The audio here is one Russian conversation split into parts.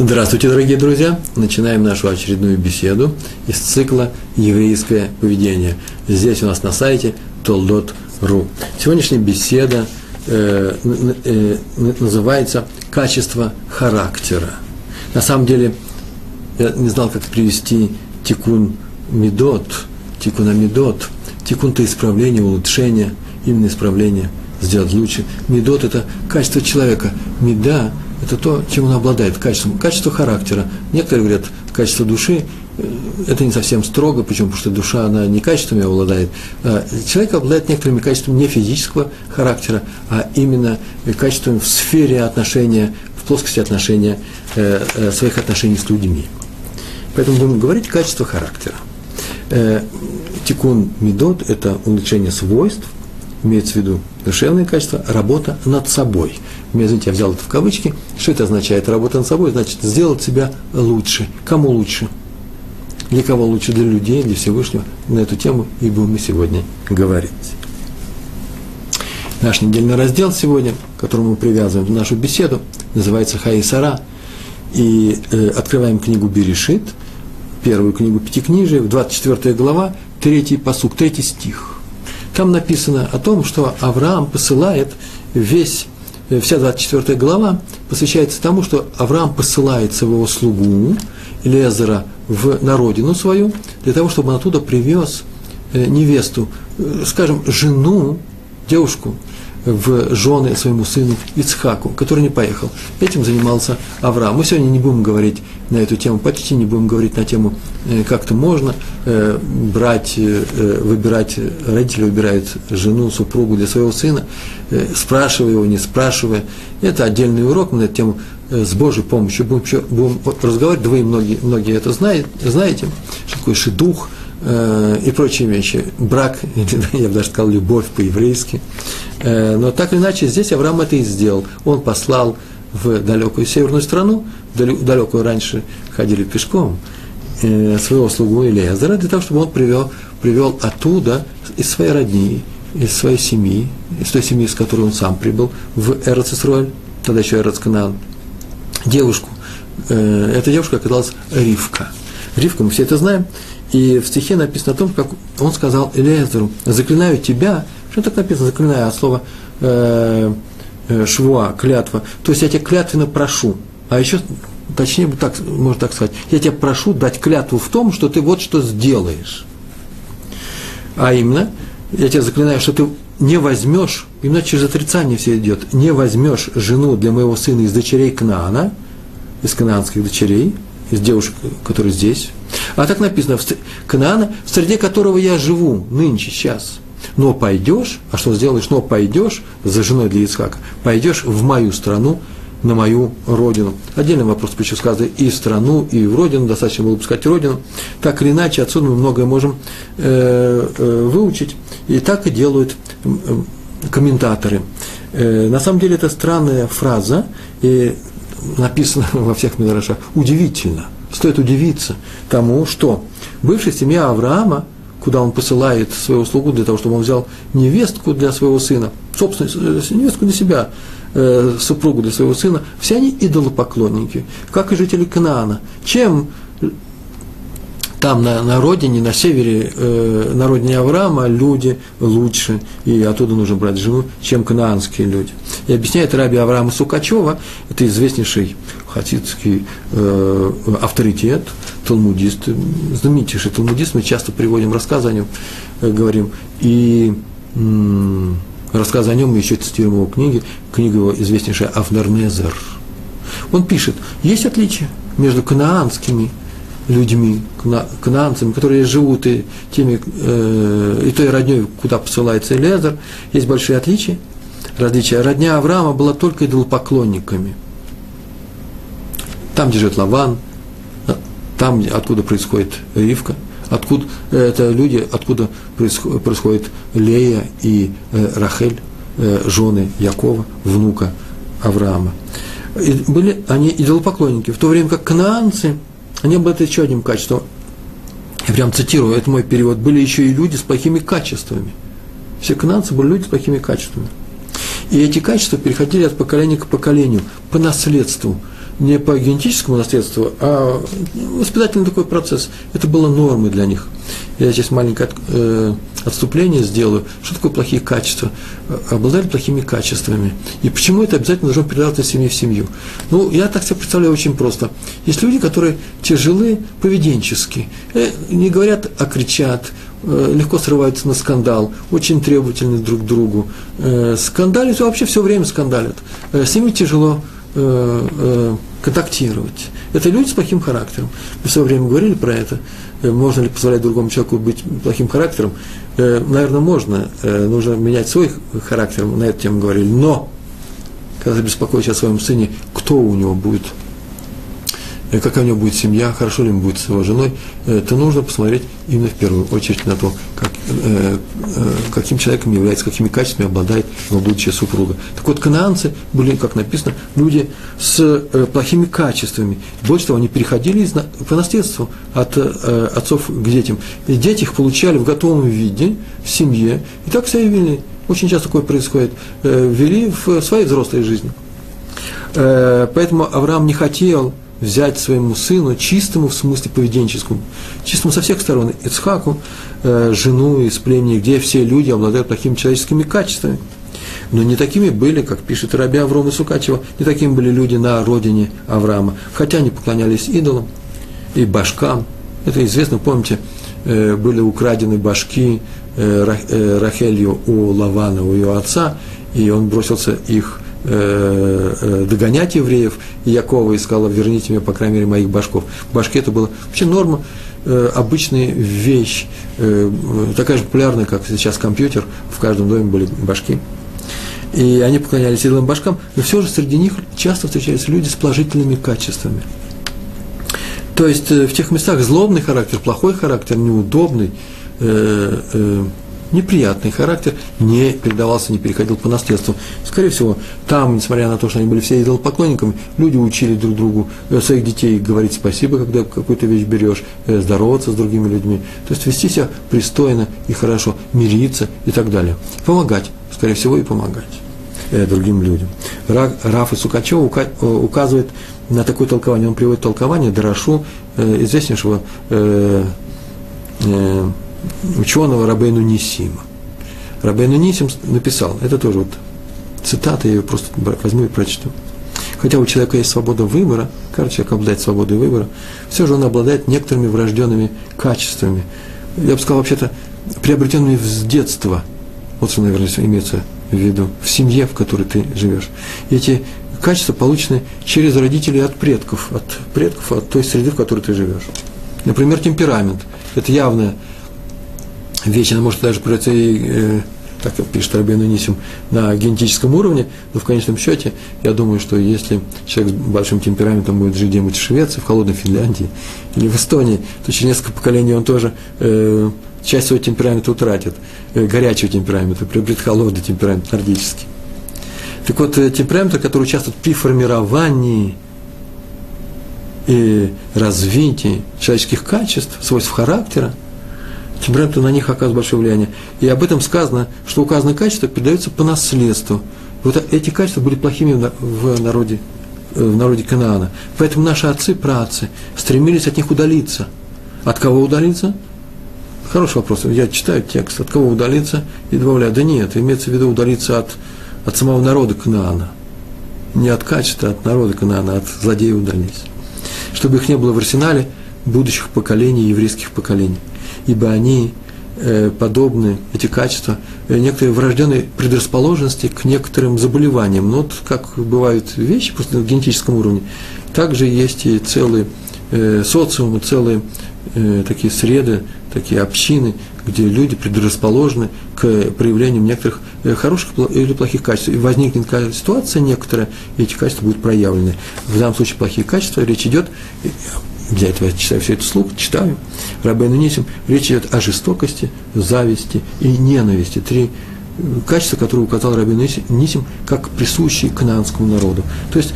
Здравствуйте, дорогие друзья! Начинаем нашу очередную беседу из цикла «Еврейское поведение». Здесь у нас на сайте toldot.ru. Сегодняшняя беседа э, э, называется «Качество характера». На самом деле, я не знал, как привести тикун медот, тикун амидот. Тикун – это исправление, улучшение, именно исправление, сделать лучше. Медот – это качество человека. Меда – это то, чем он обладает, качеством, качество характера. Некоторые говорят, качество души, э, это не совсем строго, почему? Потому что душа, она не качествами обладает. А человек обладает некоторыми качествами не физического характера, а именно качествами в сфере отношения, в плоскости отношения, э, э, своих отношений с людьми. Поэтому будем говорить качество характера. Тикун медот – это улучшение свойств, имеется в виду душевное качество, работа над собой. Извините, я взял это в кавычки. Что это означает? Работа над собой значит сделать себя лучше. Кому лучше? Для кого лучше? Для людей, для Всевышнего. На эту тему и будем мы сегодня говорить. Наш недельный раздел сегодня, к которому мы привязываем нашу беседу, называется Хаисара. И э, открываем книгу Берешит, первую книгу Пятикнижия, 24 глава, третий посук, третий стих – там написано о том, что Авраам посылает весь, вся 24 глава посвящается тому, что Авраам посылает своего слугу Лезера в, на родину свою, для того, чтобы он оттуда привез э, невесту, э, скажем, жену, девушку, в жены своему сыну Ицхаку, который не поехал. Этим занимался Авраам. Мы сегодня не будем говорить на эту тему, почти не будем говорить на тему, э, как-то можно э, брать, э, выбирать, родители выбирают жену, супругу для своего сына, спрашивая его, не спрашивая. Это отдельный урок, мы на эту тему с Божьей помощью будем, будем разговаривать, да вы многие, многие это знаете, знаете, что такое шедух – Э, и прочие вещи. Брак, я бы даже сказал, любовь по-еврейски. Э, но так или иначе, здесь Авраам это и сделал. Он послал в далекую северную страну, далекую раньше ходили пешком, э, своего слугу Илиазера, для того, чтобы он привел, привел оттуда, из своей родни, из своей семьи, из той семьи, с которой он сам прибыл, в Эрцисруэль, тогда еще Эрцканан, девушку. Эта девушка оказалась Ривка. Ривка, мы все это знаем, и в стихе написано о том, как он сказал Элиезеру, заклинаю тебя, что так написано, заклинаю от слова э, э, швуа, клятва, то есть я тебя клятвенно прошу, а еще, точнее, так, можно так сказать, я тебя прошу дать клятву в том, что ты вот что сделаешь. А именно, я тебя заклинаю, что ты не возьмешь, именно через отрицание все идет, не возьмешь жену для моего сына из дочерей Кнаана, из кананских дочерей, из девушек, которые здесь, а так написано, Кнаана, в среде которого я живу нынче, сейчас. Но пойдешь, а что сделаешь? Но пойдешь за женой для Ицхака, пойдешь в мою страну, на мою родину. Отдельный вопрос, почему сказано и в страну, и в родину, достаточно было бы сказать родину. Так или иначе, отсюда мы многое можем э, э, выучить. И так и делают комментаторы. Э, на самом деле это странная фраза, и написано во всех мидрашах. Удивительно – стоит удивиться тому, что бывшая семья Авраама, куда он посылает свою слугу для того, чтобы он взял невестку для своего сына, собственную э, невестку для себя, э, супругу для своего сына, все они идолопоклонники, как и жители Канаана. Чем там на, на родине, на севере, э, на родине Авраама люди лучше, и оттуда нужно брать жену, чем канаанские люди. И объясняет раби Авраама Сукачева, это известнейший хасидский э, авторитет, талмудист, знаменитейший талмудист, мы часто приводим рассказы о нем, э, говорим, и м, рассказы о нем мы еще цитируем его книги, книга его известнейшая Авнернезер. Он пишет, есть отличия между канаанскими людьми, кананцами, которые живут и, теми, э, и той родней, куда посылается Элезер, есть большие отличия. Различия. Родня Авраама была только идолопоклонниками. Там, где живет Лаван, там, откуда происходит Ривка, откуда это люди, откуда происходит, Лея и э, Рахель, э, жены Якова, внука Авраама. И были они идолопоклонники, в то время как кананцы – они обладают еще одним качеством. Я прям цитирую, это мой перевод. Были еще и люди с плохими качествами. Все канадцы были люди с плохими качествами. И эти качества переходили от поколения к поколению, по наследству. Не по генетическому наследству, а воспитательный такой процесс. Это было нормой для них. Я здесь маленькое э, отступление сделаю. Что такое плохие качества? Обладали плохими качествами. И почему это обязательно должно передаваться из семьи в семью? Ну, я так себе представляю очень просто. Есть люди, которые тяжелы поведенчески. Э, не говорят, а кричат, э, легко срываются на скандал, очень требовательны друг к другу. Скандалят, вообще все время скандалят. С ними тяжело контактировать. Это люди с плохим характером. Мы в свое время говорили про это. Э, можно ли позволять другому человеку быть плохим характером? Э, наверное, можно. Э, нужно менять свой характер, на эту тему говорили. Но, когда ты беспокоишься о своем сыне, кто у него будет – какая у него будет семья, хорошо ли ему будет с его женой, э, то нужно посмотреть именно в первую очередь на то, как, э, каким человеком является, какими качествами обладает его будущая супруга. Так вот, канаанцы были, как написано, люди с плохими качествами. Больше того, они переходили из, по наследству от отцов к детям. И дети их получали в готовом виде, в семье, и так себя вели. Очень часто такое происходит. Вели в своей взрослой жизни. Поэтому Авраам не хотел взять своему сыну, чистому в смысле поведенческому, чистому со всех сторон, Ицхаку, э, жену из племени, где все люди обладают плохими человеческими качествами. Но не такими были, как пишет Раби Авром и Сукачева, не такими были люди на родине Авраама. Хотя они поклонялись идолам и башкам. Это известно, помните, э, были украдены башки э, э, Рахелью у Лавана, у ее отца, и он бросился их догонять евреев, и Якова искала, верните мне, по крайней мере, моих башков. Башки это была вообще норма, э, обычная вещь, такая же популярная, как сейчас компьютер, в каждом доме были башки. И они поклонялись идолам башкам, но все же среди них часто встречаются люди с положительными качествами. То есть в тех местах злобный характер, плохой характер, неудобный, неприятный характер не передавался, не переходил по наследству. Скорее всего, там, несмотря на то, что они были все идолопоклонниками, люди учили друг другу э, своих детей говорить спасибо, когда какую-то вещь берешь, э, здороваться с другими людьми, то есть вести себя пристойно и хорошо, мириться и так далее. Помогать, скорее всего, и помогать э, другим людям. Раф и Сукачев указывает на такое толкование. Он приводит толкование Дарашу, известнейшего ученого Рабейну Нисима. Рабейну Нисим написал, это тоже вот цитата, я ее просто возьму и прочту. Хотя у человека есть свобода выбора, каждый человек обладает свободой выбора, все же он обладает некоторыми врожденными качествами. Я бы сказал, вообще-то, приобретенными с детства. Вот что, наверное, имеется в виду, в семье, в которой ты живешь. Эти качества получены через родителей от предков, от предков, от той среды, в которой ты живешь. Например, темперамент. Это явная вещь, она может даже произойти, э, так пишет Рабин Нисим, на генетическом уровне, но в конечном счете, я думаю, что если человек с большим темпераментом будет жить где-нибудь в Швеции, в холодной Финляндии или в Эстонии, то через несколько поколений он тоже э, часть своего темперамента утратит, э, горячего темперамента, приобретет холодный темперамент, нордический. Так вот, э, темпераменты, которые участвуют при формировании и развитии человеческих качеств, свойств характера – темпераменту на них оказывает большое влияние. И об этом сказано, что указанные качества передаются по наследству. Вот эти качества были плохими в народе, э, в народе Канаана. Поэтому наши отцы, праотцы стремились от них удалиться. От кого удалиться? Хороший вопрос. Я читаю текст. От кого удалиться? И добавляю, да нет, имеется в виду удалиться от, от самого народа Канаана. Не от качества, а от народа Канаана, от злодея удалиться. Чтобы их не было в арсенале будущих поколений, еврейских поколений ибо они э, подобны, эти качества, э, некоторые врожденные предрасположенности к некоторым заболеваниям. Но вот как бывают вещи просто на генетическом уровне, также есть и целые э, социумы, целые такие среды, такие общины, где люди предрасположены к проявлению некоторых хороших или плохих качеств. И возникнет ситуация некоторая, и эти качества будут проявлены. В данном случае плохие качества, речь идет для этого читаю все это слух, читаю, Рабейну Нисим, речь идет о жестокости, зависти и ненависти. Три э, качества, которые указал Рабейну Нисим, как присущие канадскому народу. То есть,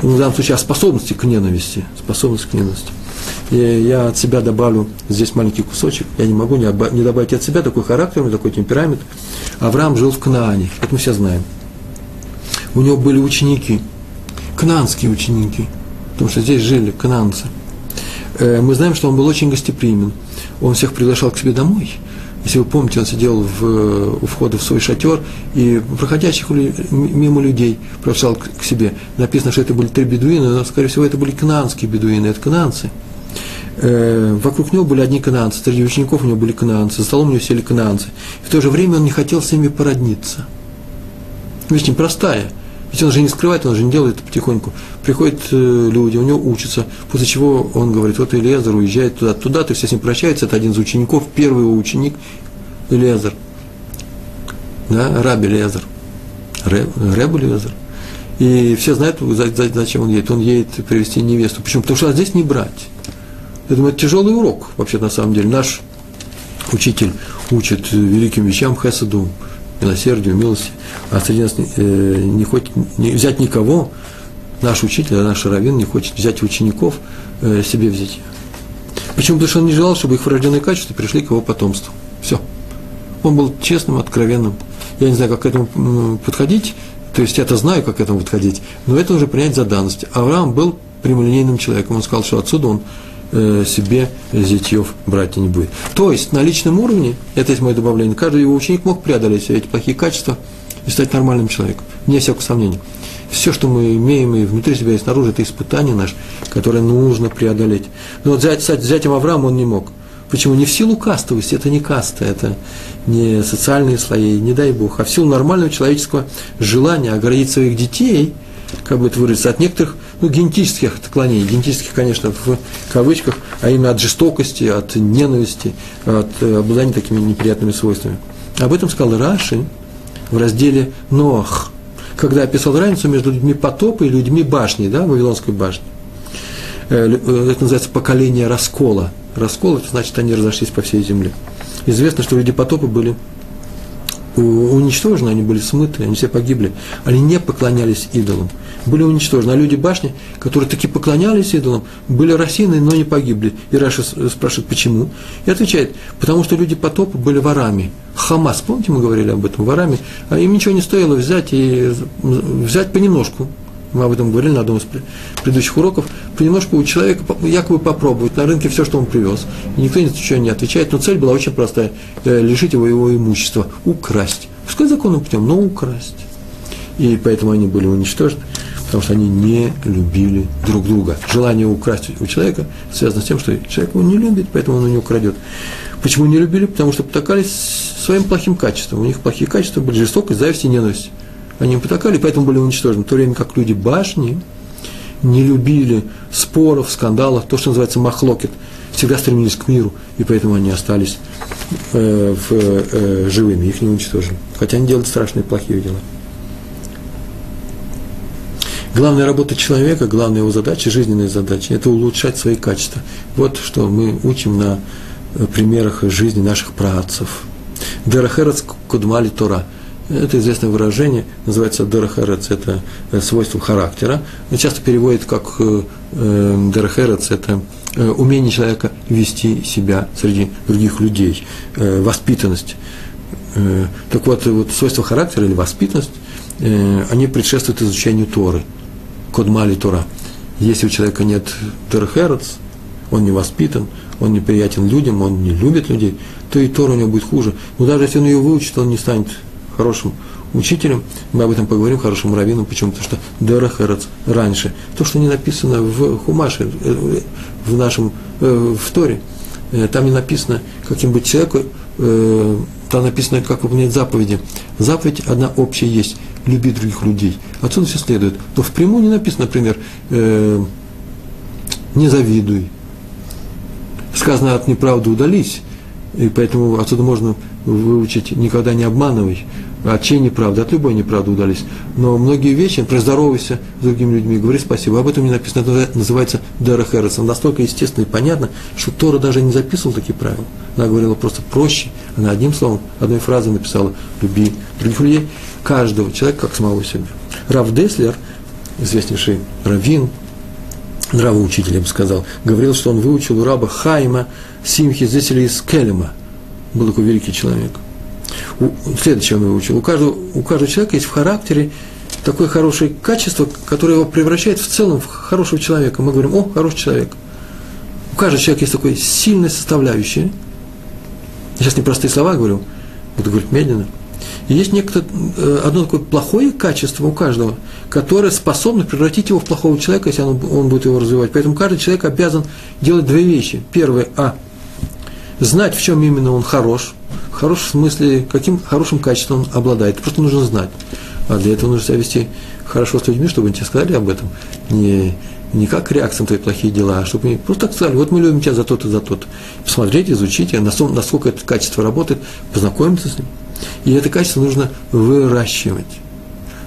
в данном случае, о способности к ненависти. Способность к ненависти. И я от себя добавлю здесь маленький кусочек. Я не могу не, не добавить от себя такой характер, такой темперамент. Авраам жил в Кнаане, это мы все знаем. У него были ученики, кнаанские ученики – потому что здесь жили кананцы. Э, мы знаем, что он был очень гостеприимен. Он всех приглашал к себе домой. Если вы помните, он сидел в, у входа в свой шатер и проходящих мимо людей приглашал к себе. Написано, что это были три бедуина, но, скорее всего, это были кананские бедуины, это кананцы. Э, вокруг него были одни кананцы, среди учеников у него были кананцы, за столом у него сели кананцы. И в то же время он не хотел с ними породниться. Вещь непростая – ведь он же не скрывает, он же не делает это потихоньку. Приходят э, люди, у него учатся, после чего он говорит, вот Илиазер уезжает туда, туда, то все с ним прощаются, это один из учеников, первый его ученик Илиазер. Да, Раби Илиазер. Рэб Илиазер. И все знают, зачем он едет. Он едет привести невесту. Почему? Потому что здесь не брать. Я думаю, это тяжелый урок, вообще на самом деле. Наш учитель учит великим вещам Хесаду, милосердию, милости, а среди нас э, не хочет не взять никого, наш учитель, наш раввин не хочет взять учеников э, себе взять. Почему? Потому что он не желал, чтобы их врожденные качества пришли к его потомству. Все. Он был честным, откровенным. Я не знаю, как к этому подходить, то есть я-то знаю, как к этому подходить, но это уже принять за данность. Авраам был прямолинейным человеком. Он сказал, что отсюда он себе зятьев брать не будет. То есть на личном уровне, это есть мое добавление, каждый его ученик мог преодолеть все эти плохие качества и стать нормальным человеком, не всякого сомнения. Все, что мы имеем и внутри себя, и снаружи, это испытание наше, которое нужно преодолеть. Но вот взять, кстати, взятием Авраама он не мог. Почему? Не в силу кастовости, это не каста, это не социальные слои, не дай Бог, а в силу нормального человеческого желания оградить своих детей, как бы это выразиться, от некоторых ну, генетических отклонений, генетических, конечно, в кавычках, а именно от жестокости, от ненависти, от э, обладания такими неприятными свойствами. Об этом сказал Раши в разделе Ноах, когда описал разницу между людьми потопа и людьми башни, да, Вавилонской башни. Э, э, это называется поколение раскола. Раскол – это значит, они разошлись по всей земле. Известно, что люди потопа были уничтожены, они были смыты, они все погибли. Они не поклонялись идолам, были уничтожены. А люди башни, которые таки поклонялись идолам, были рассеяны, но не погибли. И Раша спрашивает, почему? И отвечает, потому что люди потопа были ворами. Хамас, помните, мы говорили об этом, ворами, а им ничего не стоило взять и взять понемножку, мы об этом говорили на одном из предыдущих уроков, понемножку у человека якобы попробовать на рынке все, что он привез. И никто ничего не отвечает, но цель была очень простая э, – лишить его его имущества, украсть. Пускай законным путем, но украсть. И поэтому они были уничтожены, потому что они не любили друг друга. Желание украсть у человека связано с тем, что человек его не любит, поэтому он у него крадет. Почему не любили? Потому что потакались своим плохим качеством. У них плохие качества были жестокость, зависть и ненависть они потакали, поэтому были уничтожены. В то время как люди башни не любили споров, скандалов, то, что называется махлокет, всегда стремились к миру, и поэтому они остались э, в, э, живыми, их не уничтожили. Хотя они делают страшные, плохие дела. Главная работа человека, главная его задача, жизненная задача – это улучшать свои качества. Вот что мы учим на э, примерах жизни наших праотцев. Дерахерец кудмали Тора – это известное выражение, называется дерахерец, это э, свойство характера. Часто переводит как э, э, дерахерец, это умение человека вести себя среди других людей, воспитанность. Так вот, вот свойство характера или воспитанность, они предшествуют изучению Торы, кодмали Тора. Если у человека нет дерахерец, он не воспитан, он неприятен людям, он не любит людей, то и Тора у него будет хуже. Но даже если он ее выучит, он не станет хорошим учителем, мы об этом поговорим, хорошим раввином, почему? Потому что Дерахерец раньше, то, что не написано в Хумаше, э, в нашем, э, в Торе, э, там не написано, каким быть человеку, там написано, как выполнять заповеди. Заповедь одна общая есть, люби других людей. Отсюда все следует. Но впрямую не написано, например, не завидуй. Сказано от неправды удались. И поэтому отсюда можно выучить «никогда не обманывай», от чьей неправды, от любой неправды удались. Но многие вещи, например, здоровайся с другими людьми, говори спасибо. Об этом не написано, это называется Дера Хересом. Настолько естественно и понятно, что Тора даже не записывала такие правила. Она говорила просто проще. Она одним словом, одной фразой написала «люби других людей», каждого человека как самого себя. Рав Деслер, известнейший раввин, нравоучитель, я бы сказал, говорил, что он выучил у раба Хайма Симхи Зесели из Келема. Был такой великий человек. У, следующее он выучил. У каждого, у каждого человека есть в характере такое хорошее качество, которое его превращает в целом в хорошего человека. Мы говорим, о, хороший человек. У каждого человека есть такое сильная составляющая. Я сейчас не простые слова говорю, буду говорить медленно. И есть некое, э, одно такое плохое качество у каждого, которое способно превратить его в плохого человека, если он, он будет его развивать. Поэтому каждый человек обязан делать две вещи. Первое, а, знать, в чем именно он хорош, в смысле, каким хорошим качеством он обладает. Просто нужно знать. А для этого нужно себя вести хорошо с людьми, чтобы они тебе сказали об этом. Не, не как реакция на твои плохие дела, а чтобы они просто так сказали, вот мы любим тебя за то-то, за то-то. Посмотреть, изучить, насколько это качество работает, познакомиться с ним. И это качество нужно выращивать.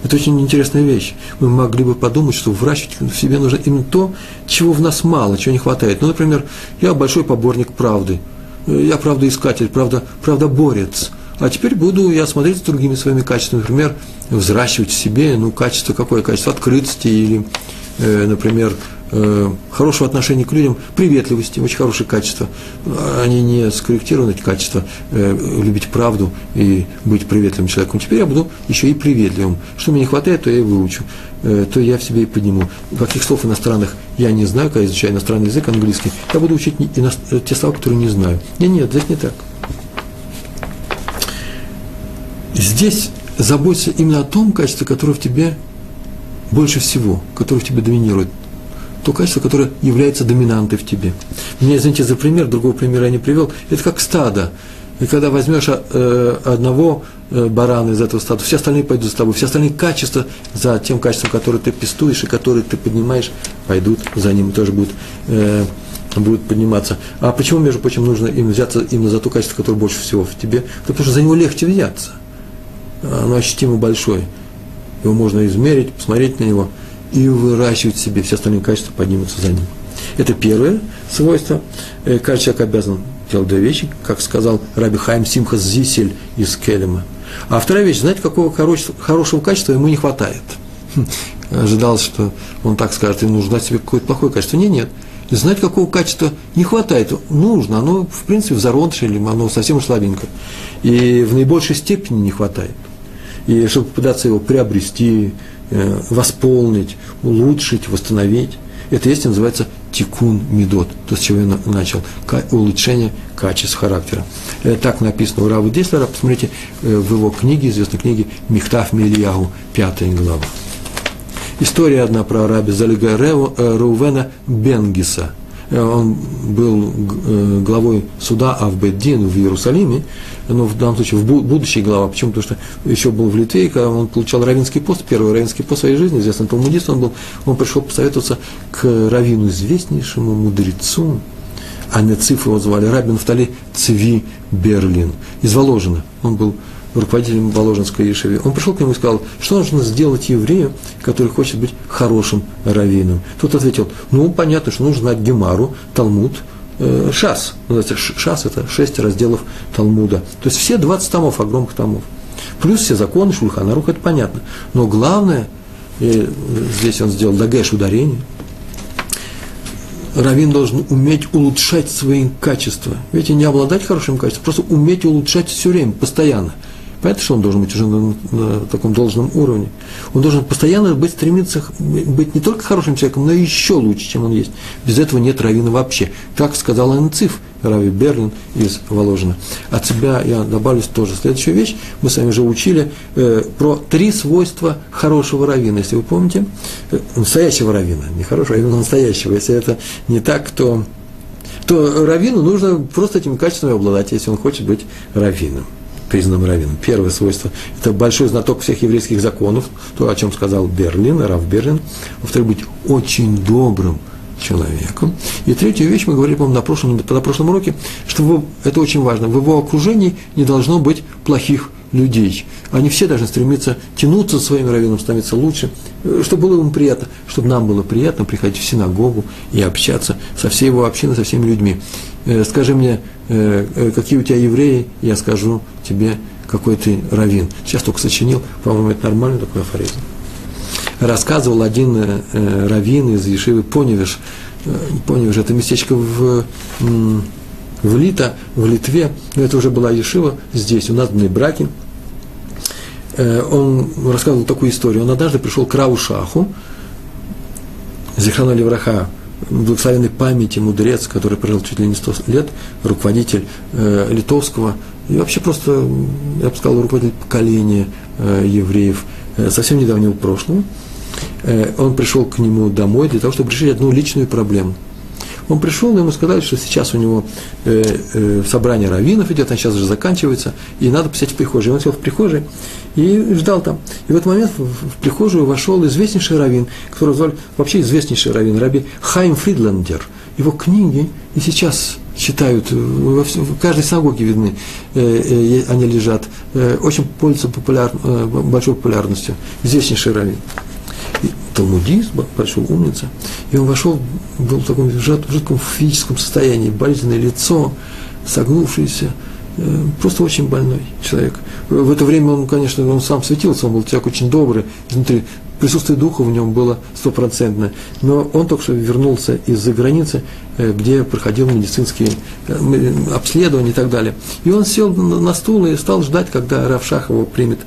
Это очень интересная вещь. Мы могли бы подумать, что выращивать в себе нужно именно то, чего в нас мало, чего не хватает. Ну, например, я большой поборник правды. Я правдоискатель, правда, правдоборец. А теперь буду я смотреть с другими своими качествами. Например, взращивать в себе, ну, качество какое? Качество открытости или, э, например, э, хорошего отношения к людям, приветливости, очень хорошее качество. Они не скорректированы, эти качества, э, любить правду и быть приветливым человеком. Теперь я буду еще и приветливым. Что мне не хватает, то я и выучу, э, то я в себе и подниму. Каких слов иностранных я не знаю, когда изучаю иностранный язык, английский, я буду учить те слова, которые не знаю. Нет, нет, здесь не так. Здесь заботься именно о том качестве, которое в тебе больше всего, которое в тебе доминирует то качество, которое является доминантой в тебе. Мне, извините за пример, другого примера я не привел. Это как стадо. И когда возьмешь э, одного э, барана из этого стада, все остальные пойдут за тобой, все остальные качества за тем качеством, которое ты пестуешь и которое ты поднимаешь, пойдут за ним, тоже будут, э, будут подниматься. А почему, между прочим, нужно им взяться именно за то качество, которое больше всего в тебе? Потому что за него легче взяться. Оно ощутимо большое. Его можно измерить, посмотреть на него – и выращивать в себе, все остальные качества поднимутся за ним. Это первое свойство. Э, каждый человек обязан делать две вещи, как сказал Раби Хайм Симхас Зисель из Келема. А вторая вещь, знаете, какого хорошего качества ему не хватает. Хм, ожидалось, что он так скажет, ему нужно знать себе какое-то плохое качество. Нет, нет. Знать, какого качества не хватает, нужно. Оно, в принципе, в зародыше, или оно совсем слабенько. И в наибольшей степени не хватает. И чтобы попытаться его приобрести, восполнить, улучшить, восстановить. Это есть называется тикун медот, то, с чего я начал, улучшение качеств характера. Это так написано у Равы Деслера, посмотрите э, в его книге, известной книге Михтав Мельягу, пятая глава. История одна про раби Залига э, Рувена Бенгиса – Э, он был э, главой суда Авбеддин в Иерусалиме, но в данном случае в будущий глава, почему? Потому что еще был в Литве, и когда он получал равинский пост, первый равинский пост в своей жизни, известный талмудист он был, он пришел посоветоваться к равину известнейшему мудрецу, а Нециф его звали, Рабин Втали Цви Берлин, из Воложина. Он был руководителем Воложенской Ешеве, он пришел к нему и сказал, что нужно сделать еврею, который хочет быть хорошим раввином. Тот ответил, ну, понятно, что нужно знать Гемару, Талмуд, э, Шас. Шас – это шесть разделов Талмуда. То есть все 20 томов, огромных томов. Плюс все законы Шульханарух, это понятно. Но главное, и здесь он сделал дагеш ударение, Равин должен уметь улучшать свои качества. Ведь не обладать хорошим качеством, просто уметь улучшать все время, постоянно. Понятно, что он должен быть уже на, на таком должном уровне. Он должен постоянно быть, стремиться быть не только хорошим человеком, но и еще лучше, чем он есть. Без этого нет равина вообще. Как сказал Анциф, Рави Берлин из Воложина. От себя я добавлю тоже следующую вещь. Мы с вами уже учили э, про три свойства хорошего равина. Если вы помните, э, настоящего равина, не хорошего, а именно настоящего. Если это не так, то, то равину нужно просто этими качествами обладать, если он хочет быть раввином признанным раввином. Первое свойство – это большой знаток всех еврейских законов, то, о чем сказал Берлин, Рав Берлин. Во-вторых, быть очень добрым человеком. И третью вещь мы говорили, по-моему, на прошлом, на прошлом уроке, что в, это очень важно. В его окружении не должно быть плохих людей. Они все должны стремиться тянуться своим раввином, становиться лучше, чтобы было ему приятно, чтобы нам было приятно приходить в синагогу и общаться со всей его общиной, со всеми людьми. Э, скажи мне, э, э, какие у тебя евреи, я скажу тебе, какой ты раввин. Сейчас только сочинил, по-моему, это нормальный такой афоризм. Рассказывал один раввин из Ешивы Поневиш. Поневиш – это местечко в, в Лита, в Литве. Но это уже была Ешива здесь, у нас в браки. он рассказывал такую историю. Он однажды пришел к Раву Шаху, Зихрана Левраха, благословенной памяти мудрец, который прожил чуть ли не 100 лет, руководитель э, литовского, и вообще просто, я бы сказал, руководитель поколения э, евреев э, совсем недавнего прошлого. Э, он пришел к нему домой для того, чтобы решить одну личную проблему – он пришел, ему сказали, что сейчас у него э, э, собрание раввинов идет, он сейчас уже заканчивается, и надо посетить в прихожей. Он сел в прихожей и ждал там. И в этот момент в, прихожую вошел известнейший раввин, который звали вообще известнейший раввин, раби Хайм Фридландер. Его книги и сейчас читают, э, в каждой синагоге видны, э, э, они лежат, очень пользуются популяр, большой популярностью. Известнейший раввин талмудист, большой умница, и он вошел, был в таком жутком физическом состоянии, болезненное лицо, согнувшееся, э, просто очень больной человек. В это время он, конечно, он сам светился, он был человек очень добрый, изнутри присутствие духа в нем было стопроцентное. Но он только что вернулся из-за границы, э, где проходил медицинские э, обследования и так далее. И он сел на стул и стал ждать, когда Равшах его примет.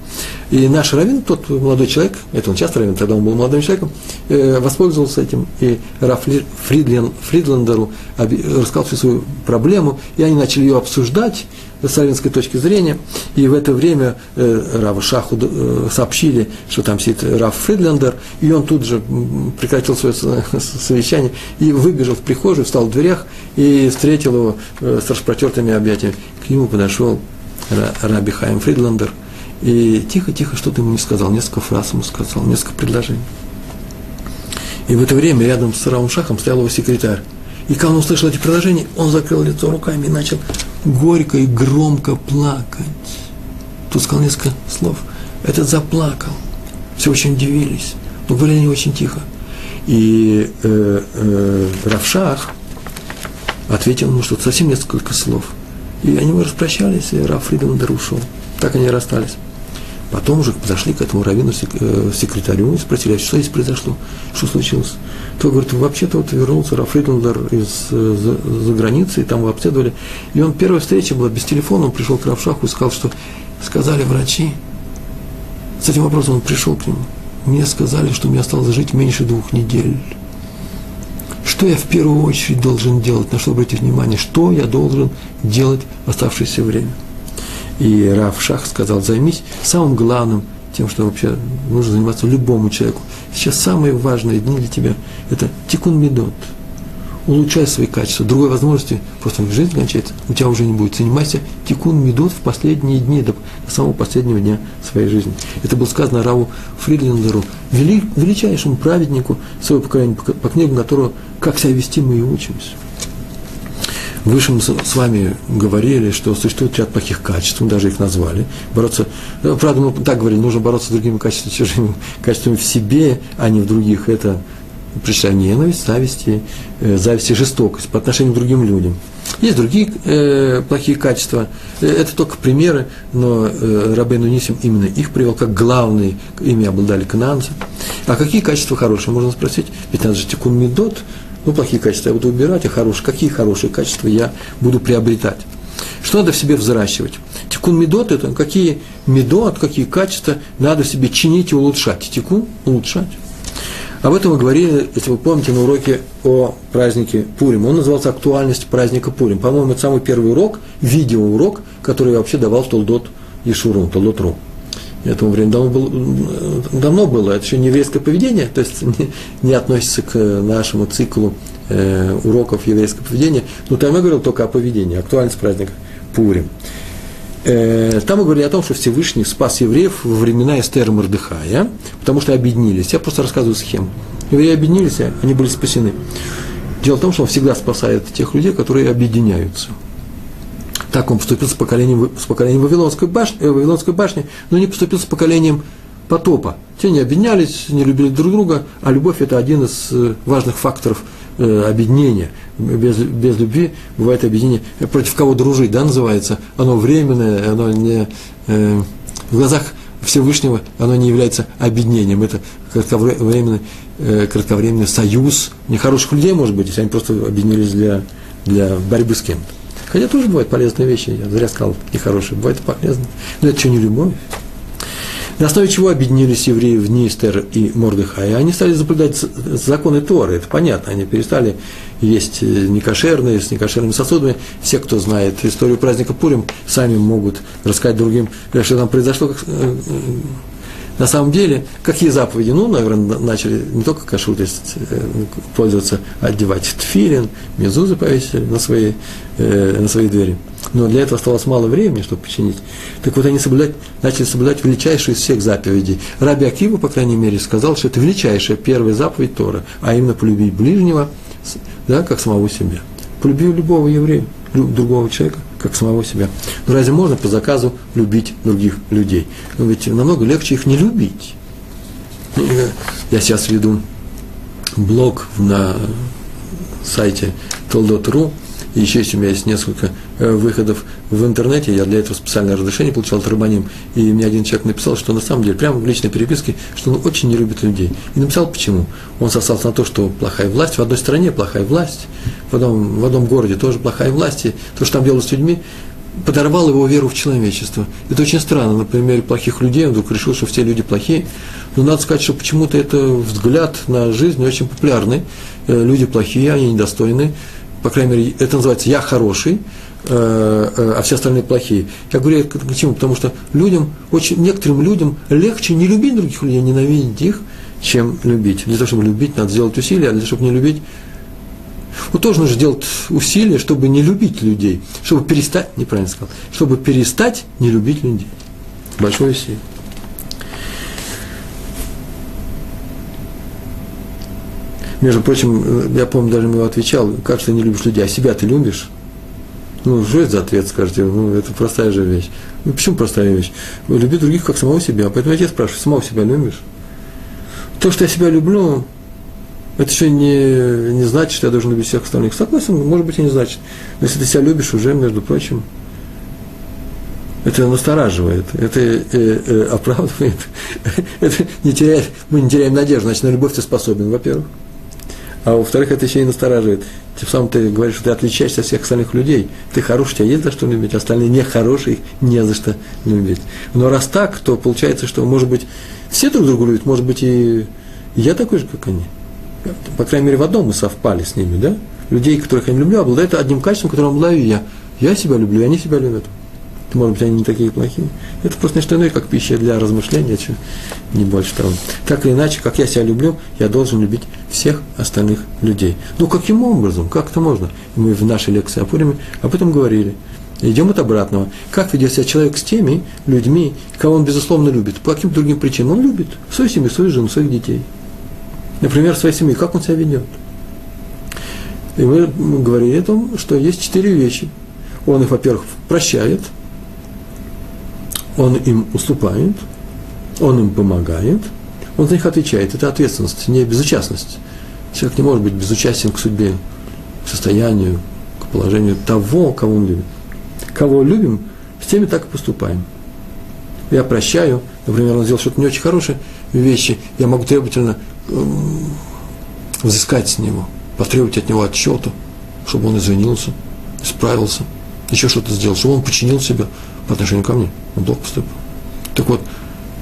И наш раввин, тот молодой человек, это он часто раввин, тогда он был молодым человеком, э, воспользовался этим, и Раф Фридлен, Фридлендеру рассказал всю свою проблему, и они начали ее обсуждать, с равенской точки зрения, и в это время э, Рава Шаху э, сообщили, что там сидит Раф Фридлендер, и он тут же прекратил свое совещание и выбежал в прихожую, встал в дверях и встретил его э, с распротертыми объятиями. К нему подошел Раби Хайм Фридлендер, и тихо-тихо что-то ему не сказал, несколько фраз ему сказал, несколько предложений. И в это время рядом с Равом Шахом стоял его секретарь. И когда он услышал эти предложения, он закрыл лицо руками и начал горько и громко плакать. Тут сказал несколько слов. Этот заплакал. Все очень удивились. Но говорили они очень тихо. И э, э, Равшах ответил ему что-то, совсем несколько слов. И они распрощались, и Раф Фридендер ушел. Так они расстались. Потом уже подошли к этому раввину, э, секретарю и спросили, а что здесь произошло, что случилось. То говорит, вообще-то вот вернулся Раф Фридлендер из э, за, за границы, и там его обследовали. И он, первая встреча была без телефона, он пришел к Равшаху и сказал, что сказали врачи, с этим вопросом он пришел к нему, мне сказали, что мне осталось жить меньше двух недель. Что я в первую очередь должен делать, на что обратить внимание, что я должен делать в оставшееся время – и Раф Шах сказал, займись самым главным, тем, что вообще нужно заниматься любому человеку. Сейчас самые важные дни для тебя – это тикун медот. Улучшай свои качества. Другой возможности, просто жизнь кончается, у тебя уже не будет. Занимайся тикун медот в последние дни, до самого последнего дня своей жизни. Это было сказано Раву Фридлендеру, величайшему праведнику своего поколения, по книгам которого «Как себя вести мы и учимся». Выше мы с вами говорили, что существует ряд плохих качеств, мы даже их назвали. Бороться, ну, правда, мы так говорили, нужно бороться с другими качествами, чужими качествами в себе, а не в других. Это пришла ненависть, зависть, э, зависть и жестокость по отношению к другим людям. Есть другие э, плохие качества. Э, это только примеры, но э, Рабейну Нисим именно их привел как главные, ими обладали кананцы. А какие качества хорошие, можно спросить? Ведь надо же тикун медот, ну, плохие качества я буду убирать, а хорошие, какие хорошие качества я буду приобретать. Что надо в себе взращивать? Тикун медот – это какие медот, какие качества надо в себе чинить и улучшать. Тикун – улучшать. Об этом мы говорили, если вы помните, на уроке о празднике Пурим. Он назывался «Актуальность праздника Пурим». По-моему, это самый первый урок, видеоурок, который я вообще давал в Толдот Ешуру, Толдот Ру этому времени давно, был, давно было, это еще не еврейское поведение, то есть не, не относится к нашему циклу э, уроков еврейского поведения, но там я говорил только о поведении, актуальность праздника Пурим. Э, там мы говорили о том, что Всевышний спас евреев во времена Эстера Мордыхая, потому что объединились. Я просто рассказываю схему. Евреи объединились, они были спасены. Дело в том, что он всегда спасает тех людей, которые объединяются – так он поступил с поколением, с поколением Вавилонской, башни, э, Вавилонской башни, но не поступил с поколением потопа. Те не объединялись, не любили друг друга, а любовь – это один из э, важных факторов э, объединения. Без, без любви бывает объединение. Против кого дружить, да, называется. Оно временное, оно не... Э, в глазах Всевышнего оно не является объединением. Это кратковременный, э, кратковременный союз нехороших людей, может быть, если они просто объединились для, для борьбы с кем-то. Хотя тоже бывают полезные вещи, я зря сказал нехорошие, бывает полезно. Но это что, не любовь? На основе чего объединились евреи в Нистер и Мордыхай? Они стали соблюдать законы Торы, это понятно, они перестали есть некошерные, с некошерными сосудами. Все, кто знает историю праздника Пурим, сами могут рассказать другим, что там произошло, на самом деле, какие заповеди? Ну, наверное, начали не только кашрут э, пользоваться, одевать тфилин, мезузы повесили на свои, э, на свои двери. Но для этого оставалось мало времени, чтобы починить. Так вот, они соблюдать, начали соблюдать величайшую из всех заповедей. Раби Акива, по крайней мере, сказал, что это величайшая первая заповедь Тора, а именно полюбить ближнего, да, как самого себя. Полюби любого еврея, другого человека, как самого себя. Но разве можно по заказу любить других людей? Но ведь намного легче их не любить. Я сейчас веду блог на сайте toldot.ru, еще есть у меня есть несколько э, выходов в интернете, я для этого специальное разрешение получал от Рабаним, и мне один человек написал, что на самом деле, прямо в личной переписке, что он очень не любит людей. И написал почему. Он сослался на то, что плохая власть, в одной стране плохая власть, в одном, в одном городе тоже плохая власть, и то, что там делают с людьми, подорвал его веру в человечество. Это очень странно. На примере плохих людей он вдруг решил, что все люди плохие. Но надо сказать, что почему-то это взгляд на жизнь очень популярный. Э, люди плохие, они недостойны по крайней мере, это называется «я хороший», э, э, а все остальные плохие. Я говорю это к чему? Потому что людям, очень, некоторым людям легче не любить других людей, ненавидеть их, чем любить. Для того, чтобы любить, надо сделать усилия, а для того, чтобы не любить, вот тоже нужно сделать усилия, чтобы не любить людей, чтобы перестать, неправильно сказал, чтобы перестать не любить людей. Большое усилие. Между прочим, я помню, даже ему отвечал, как ты не любишь людей, а себя ты любишь? Ну, что это за ответ, скажете? Ну, это простая же вещь. Ну, почему простая вещь? Люби других, как самого себя. Поэтому я тебя спрашиваю, самого себя любишь? То, что я себя люблю, это еще не, не значит, что я должен любить всех остальных. Согласен, может быть, и не значит. Но если ты себя любишь, уже, между прочим, это настораживает, это э, э, оправдывает, это не теряет, мы не теряем надежду, значит, на любовь ты способен, во-первых а во-вторых, это еще и настораживает. Тем самым ты говоришь, что ты отличаешься от всех остальных людей. Ты хороший, тебя есть за что любить, остальные нехорошие, их не за что любить. Но раз так, то получается, что, может быть, все друг друга любят, может быть, и я такой же, как они. По крайней мере, в одном мы совпали с ними, да? Людей, которых я не люблю, обладают одним качеством, которым обладаю я. Я себя люблю, и они себя любят может быть, они не такие плохие. Это просто не что иное, как пища для размышления, не больше того. Так или иначе, как я себя люблю, я должен любить всех остальных людей. Ну, каким образом? Как это можно? Мы в нашей лекции о Пуриме об этом говорили. Идем от обратного. Как ведет себя человек с теми людьми, кого он, безусловно, любит? По каким другим причинам? Он любит свою семью, свою жену, своих детей. Например, своей семьи. Как он себя ведет? И мы говорили о том, что есть четыре вещи. Он их, во-первых, прощает – он им уступает, он им помогает, он за них отвечает. Это ответственность, не безучастность. Человек не может быть безучастен к судьбе, к состоянию, к положению того, кого он любит. Кого любим, с теми так и поступаем. Я прощаю, например, он сделал что-то не очень хорошее вещи, я могу требовательно взыскать с него, потребовать от него отчета, чтобы он извинился, исправился, еще что-то сделал, чтобы он починил себя, по отношению ко мне. Он плохо поступил. Так вот,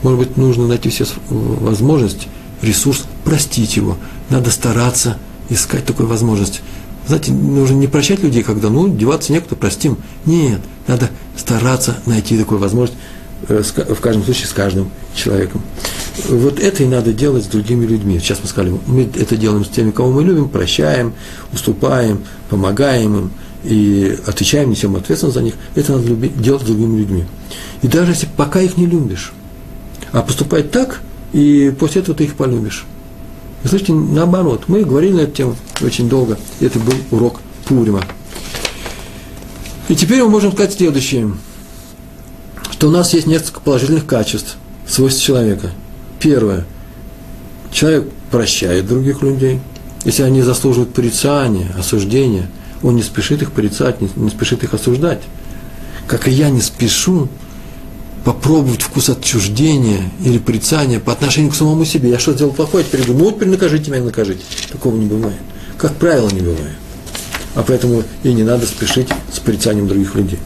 может быть, нужно найти все возможность, ресурс, простить его. Надо стараться искать такую возможность. Знаете, нужно не прощать людей, когда, ну, деваться некуда, простим. Нет, надо стараться найти такую возможность, э, в каждом случае с каждым человеком. Вот это и надо делать с другими людьми. Сейчас мы сказали, мы это делаем с теми, кого мы любим, прощаем, уступаем, помогаем им – и отвечаем, несем ответственность за них, это надо любить, делать с другими людьми. И даже если пока их не любишь, а поступать так, и после этого ты их полюбишь. Вы слышите, наоборот, мы говорили на эту тему очень долго, это был урок Пурима. И теперь мы можем сказать следующее, что у нас есть несколько положительных качеств, свойств человека. Первое, человек прощает других людей, если они заслуживают порицания, осуждения – он не спешит их порицать, не, не спешит их осуждать. Как и я не спешу попробовать вкус отчуждения или порицания по отношению к самому себе. Я что сделал плохое, теперь думаю, ну теперь накажите меня, накажите. Такого не бывает. Как правило, не бывает. А поэтому и не надо спешить с порицанием других людей.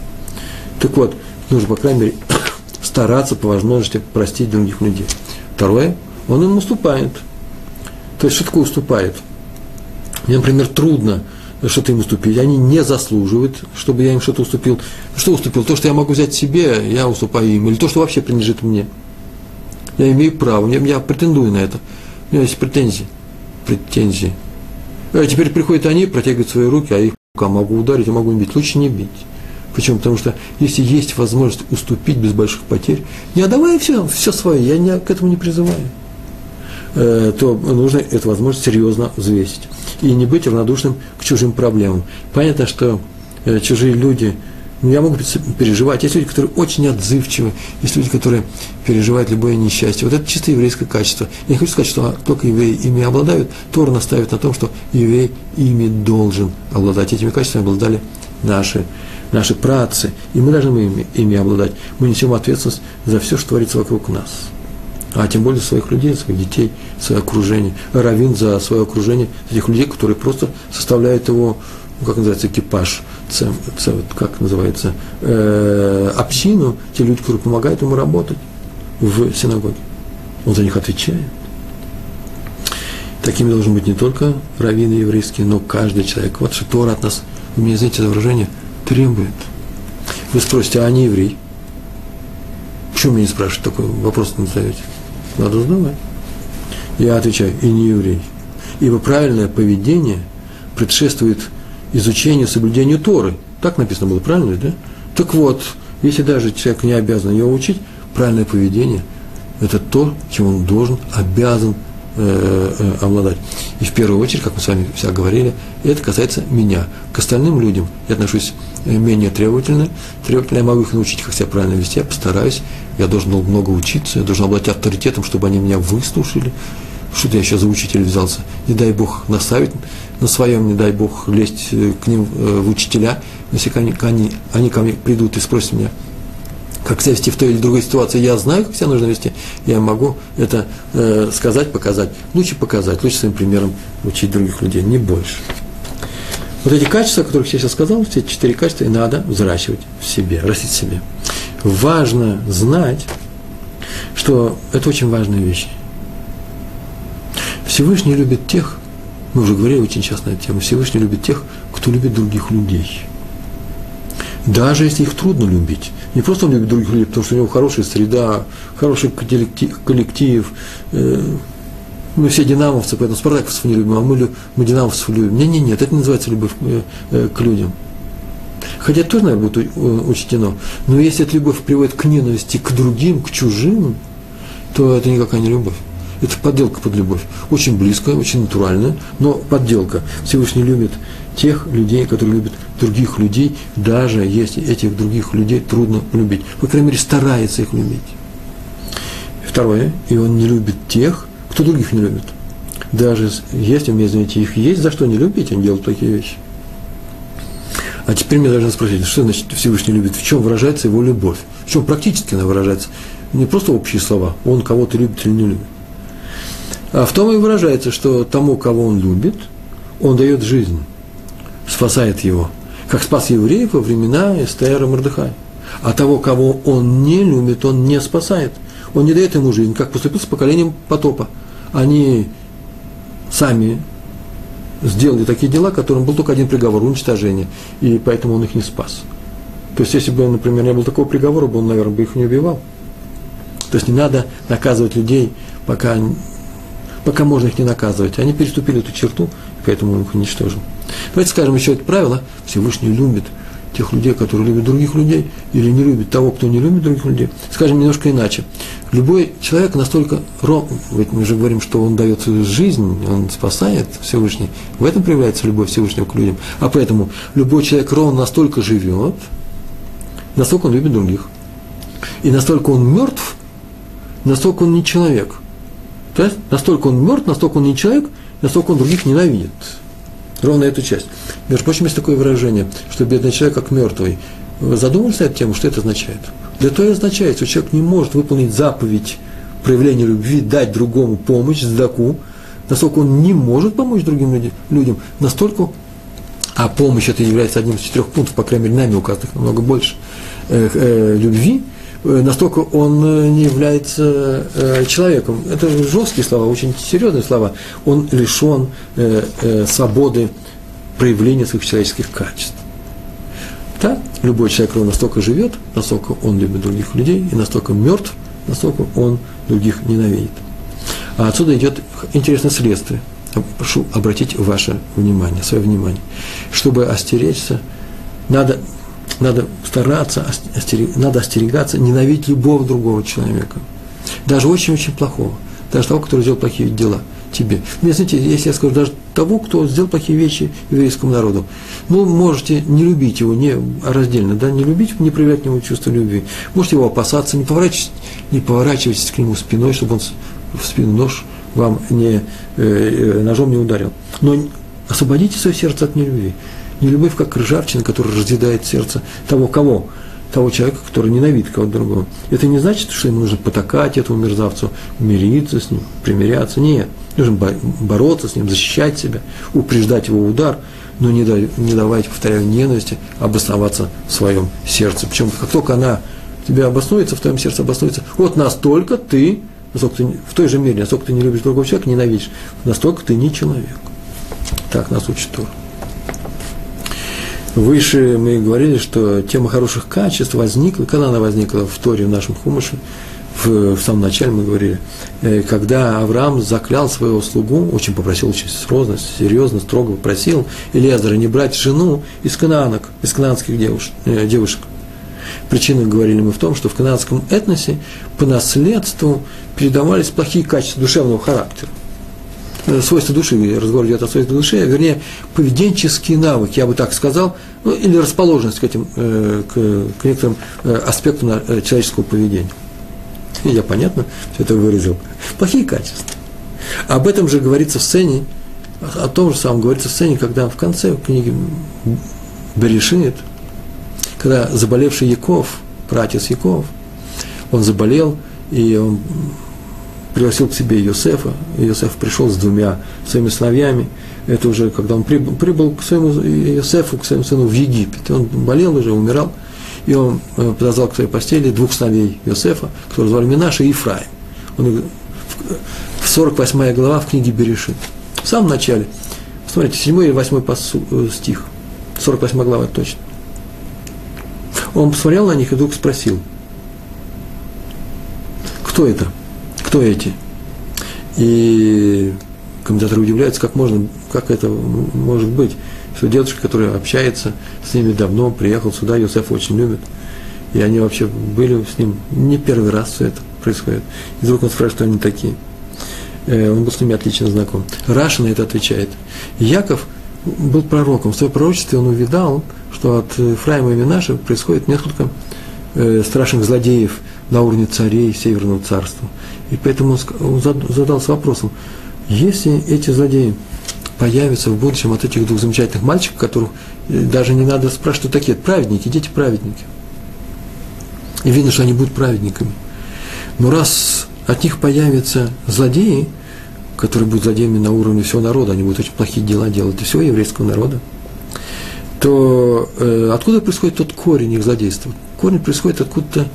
Так вот, нужно, по крайней мере, стараться по возможности простить других людей. Второе, он им уступает. То есть, что такое уступает? Мне, например, трудно что-то им уступить. Они не заслуживают, чтобы я им что-то уступил. Что уступил? То, что я могу взять себе, я уступаю им. Или то, что вообще принадлежит мне. Я имею право, я, я претендую на это. У меня есть претензии. Претензии. А теперь приходят они, протягивают свои руки, а их рука могу ударить, я могу бить. Лучше не бить. Почему? Потому что если есть возможность уступить без больших потерь, не отдавая все, все свое, я не, к этому не призываю, то нужно эту возможность серьезно взвесить. И не быть равнодушным к чужим проблемам. Понятно, что э, чужие люди, ну, я могу переживать. Есть люди, которые очень отзывчивы, есть люди, которые переживают любое несчастье. Вот это чисто еврейское качество. Я не хочу сказать, что только евреи ими обладают. Тор наставит на том, что еврей ими должен обладать. Этими качествами обладали наши наши працы, и мы должны ими, ими обладать. Мы несем ответственность за все, что творится вокруг нас. А тем более своих людей, своих детей, свое окружение. Равин за свое окружение, этих людей, которые просто составляют его, ну, как называется, экипаж, ц, ц, как называется, э, общину, те люди, которые помогают ему работать в синагоге. Он за них отвечает. Такими должен быть не только раввины еврейские, но каждый человек. Вот что Тора от нас, вы мне знаете это выражение, требует. Вы спросите, а они еврей? Почему меня не спрашивают такой вопрос не задаете? Надо задавать. Я отвечаю, и не еврей. Ибо правильное поведение предшествует изучению, соблюдению Торы. Так написано было, правильно, да? Так вот, если даже человек не обязан его учить, правильное поведение – это то, чем он должен, обязан Э, э, обладать. И в первую очередь, как мы с вами все говорили, это касается меня. К остальным людям я отношусь менее требовательно. Требовательно я могу их научить, как себя правильно вести, я постараюсь. Я должен много учиться, я должен обладать авторитетом, чтобы они меня выслушали. Что-то я сейчас за учителя взялся. Не дай Бог наставить на своем, не дай Бог лезть к ним в учителя. Если они, они, они ко мне придут и спросят меня, как себя вести в той или другой ситуации, я знаю, как себя нужно вести, я могу это э, сказать, показать. Лучше показать, лучше своим примером учить других людей, не больше. Вот эти качества, о которых я сейчас сказал, все четыре качества, и надо взращивать в себе, растить в себе. Важно знать, что это очень важная вещь. Всевышний любит тех, мы уже говорили очень часто на эту тему, Всевышний любит тех, кто любит других людей. Даже если их трудно любить. Не просто он любит других людей, потому что у него хорошая среда, хороший коллектив. Э, мы все динамовцы, поэтому спартаковцев не любим, а мы, мы динамовцев любим. Не, не, нет, это не называется любовь э, э, к людям. Хотя тоже, наверное, будет учтено. Но если эта любовь приводит к ненависти к другим, к чужим, то это никакая не любовь. Это подделка под любовь. Очень близкая, очень натуральная, но подделка. Всевышний любит тех людей, которые любят других людей, даже если этих других людей трудно любить. По крайней мере, старается их любить. Второе, и он не любит тех, кто других не любит. Даже если, мне знаете, их есть, за что не любить, они делают такие вещи. А теперь мне должны спросить, что значит Всевышний любит, в чем выражается его любовь, в чем практически она выражается. Не просто общие слова, он кого-то любит или не любит. А в том и выражается, что тому, кого он любит, он дает жизнь, спасает его, как спас евреев во времена Эстера Мордыхай. А того, кого он не любит, он не спасает. Он не дает ему жизнь, как поступил с поколением потопа. Они сами сделали такие дела, которым был только один приговор – уничтожение. И поэтому он их не спас. То есть, если бы, например, не было такого приговора, бы он, наверное, бы их не убивал. То есть, не надо наказывать людей, пока пока можно их не наказывать. Они переступили эту черту, поэтому он их уничтожил. Давайте скажем еще это правило. Всевышний любит тех людей, которые любят других людей, или не любит того, кто не любит других людей. Скажем немножко иначе. Любой человек настолько, ведь мы же говорим, что он дает свою жизнь, он спасает Всевышний. В этом проявляется любовь Всевышнего к людям. А поэтому любой человек ровно настолько живет, настолько он любит других. И настолько он мертв, настолько он не человек. То есть настолько он мертв, настолько он не человек, настолько он других ненавидит. Ровно эту часть. Между прочим, есть такое выражение, что бедный человек как мертвый. Вы задумывались над тем, что это означает? Для того и означает, что человек не может выполнить заповедь проявления любви, дать другому помощь, сдаку, насколько он не может помочь другим людям, настолько, а помощь это является одним из четырех пунктов, по крайней мере, нами указанных намного больше, э, э, любви, настолько он э, не является э, человеком. Это жесткие слова, очень серьезные слова. Он лишен свободы проявления своих человеческих качеств. Да, любой человек настолько живет, настолько он любит других людей, и настолько мертв, настолько он других ненавидит. А отсюда идет интересное следствие. Прошу обратить ваше внимание, свое внимание. Чтобы остеречься, надо, надо стараться, остерег, надо остерегаться, ненавидеть любого другого человека. Даже очень-очень плохого. Даже того, который сделал плохие дела – тебе. Мне, знаете, если я скажу, даже того, кто сделал плохие вещи еврейскому народу, ну, можете не любить его, не раздельно, да, не любить, не проявлять к нему чувство любви. Можете его опасаться, не поворачивайтесь, не поворачивайтесь к нему спиной, чтобы он в спину нож вам не, э, э, ножом не ударил. Но освободите свое сердце от нелюбви. Не любовь, как ржавчина, которая разъедает сердце того, кого? того человека, который ненавидит кого-то другого. Это не значит, что ему нужно потакать этому мерзавцу, мириться с ним, примиряться. Нет. Нужно бороться с ним, защищать себя, упреждать его удар, но не, не давать, повторяю, ненависти обосноваться в своем сердце. Причем, как только она в тебе обоснуется, в твоем сердце обоснуется, вот настолько ты, насколько ты в той же мере, насколько ты не любишь другого человека, ненавидишь, настолько ты не человек. Так нас учит Тур. Выше мы говорили, что тема хороших качеств возникла, когда она возникла в Торе, в нашем Хумыше, в, в самом начале мы говорили, э, когда Авраам заклял своего слугу, очень попросил, очень серьезно, серьезно строго попросил Элиазара не брать жену из кананок, из кананских девушек, э, девушек. Причина, говорили мы, в том, что в канадском этносе по наследству передавались плохие качества душевного характера. Э, свойства души, разговор идет о свойствах души, а вернее, поведенческие навыки, я бы так сказал, ну, или расположенность к этим, э, к, к некоторым э, аспектам человеческого поведения. Я понятно все это выразил. Плохие качества. Об этом же говорится в сцене, о том же самом говорится в сцене, когда в конце книги Берешит, когда заболевший Яков, братец Яков, он заболел, и он пригласил к себе Йосефа, и Йосеф пришел с двумя своими сыновьями, это уже когда он прибыл, прибыл к своему Йосефу, к своему сыну в Египет, он болел уже, умирал, и он э, подозвал к своей постели двух сыновей Йосефа, которые звали Минаша и Ефраим. Он, в 48 глава в книге Берешит. В самом начале, смотрите, 7 и 8 э, стих, 48 глава точно. Он посмотрел на них и вдруг спросил, кто это? Кто эти? И комментаторы удивляются, как можно, как это может быть, что дедушка, который общается с ними давно, приехал сюда, Йосеф очень любит, и они вообще были с ним не первый раз все это происходит. И вдруг он спрашивает, кто они такие. Э, он был с ними отлично знаком. Раша на это отвечает. Яков был пророком. В своем пророчестве он увидал, что от Ефраима и Минаша происходит несколько э, страшных злодеев на уровне царей Северного царства. И поэтому он задался вопросом, если эти злодеи появятся в будущем от этих двух замечательных мальчиков, которых э, даже не надо спрашивать, кто такие, праведники, дети праведники. И видно, что они будут праведниками. Но раз от них появятся злодеи, которые будут злодеями на уровне всего народа, они будут очень плохие дела делать, и всего еврейского народа, то э, откуда происходит тот корень их злодейства? Корень происходит откуда-то,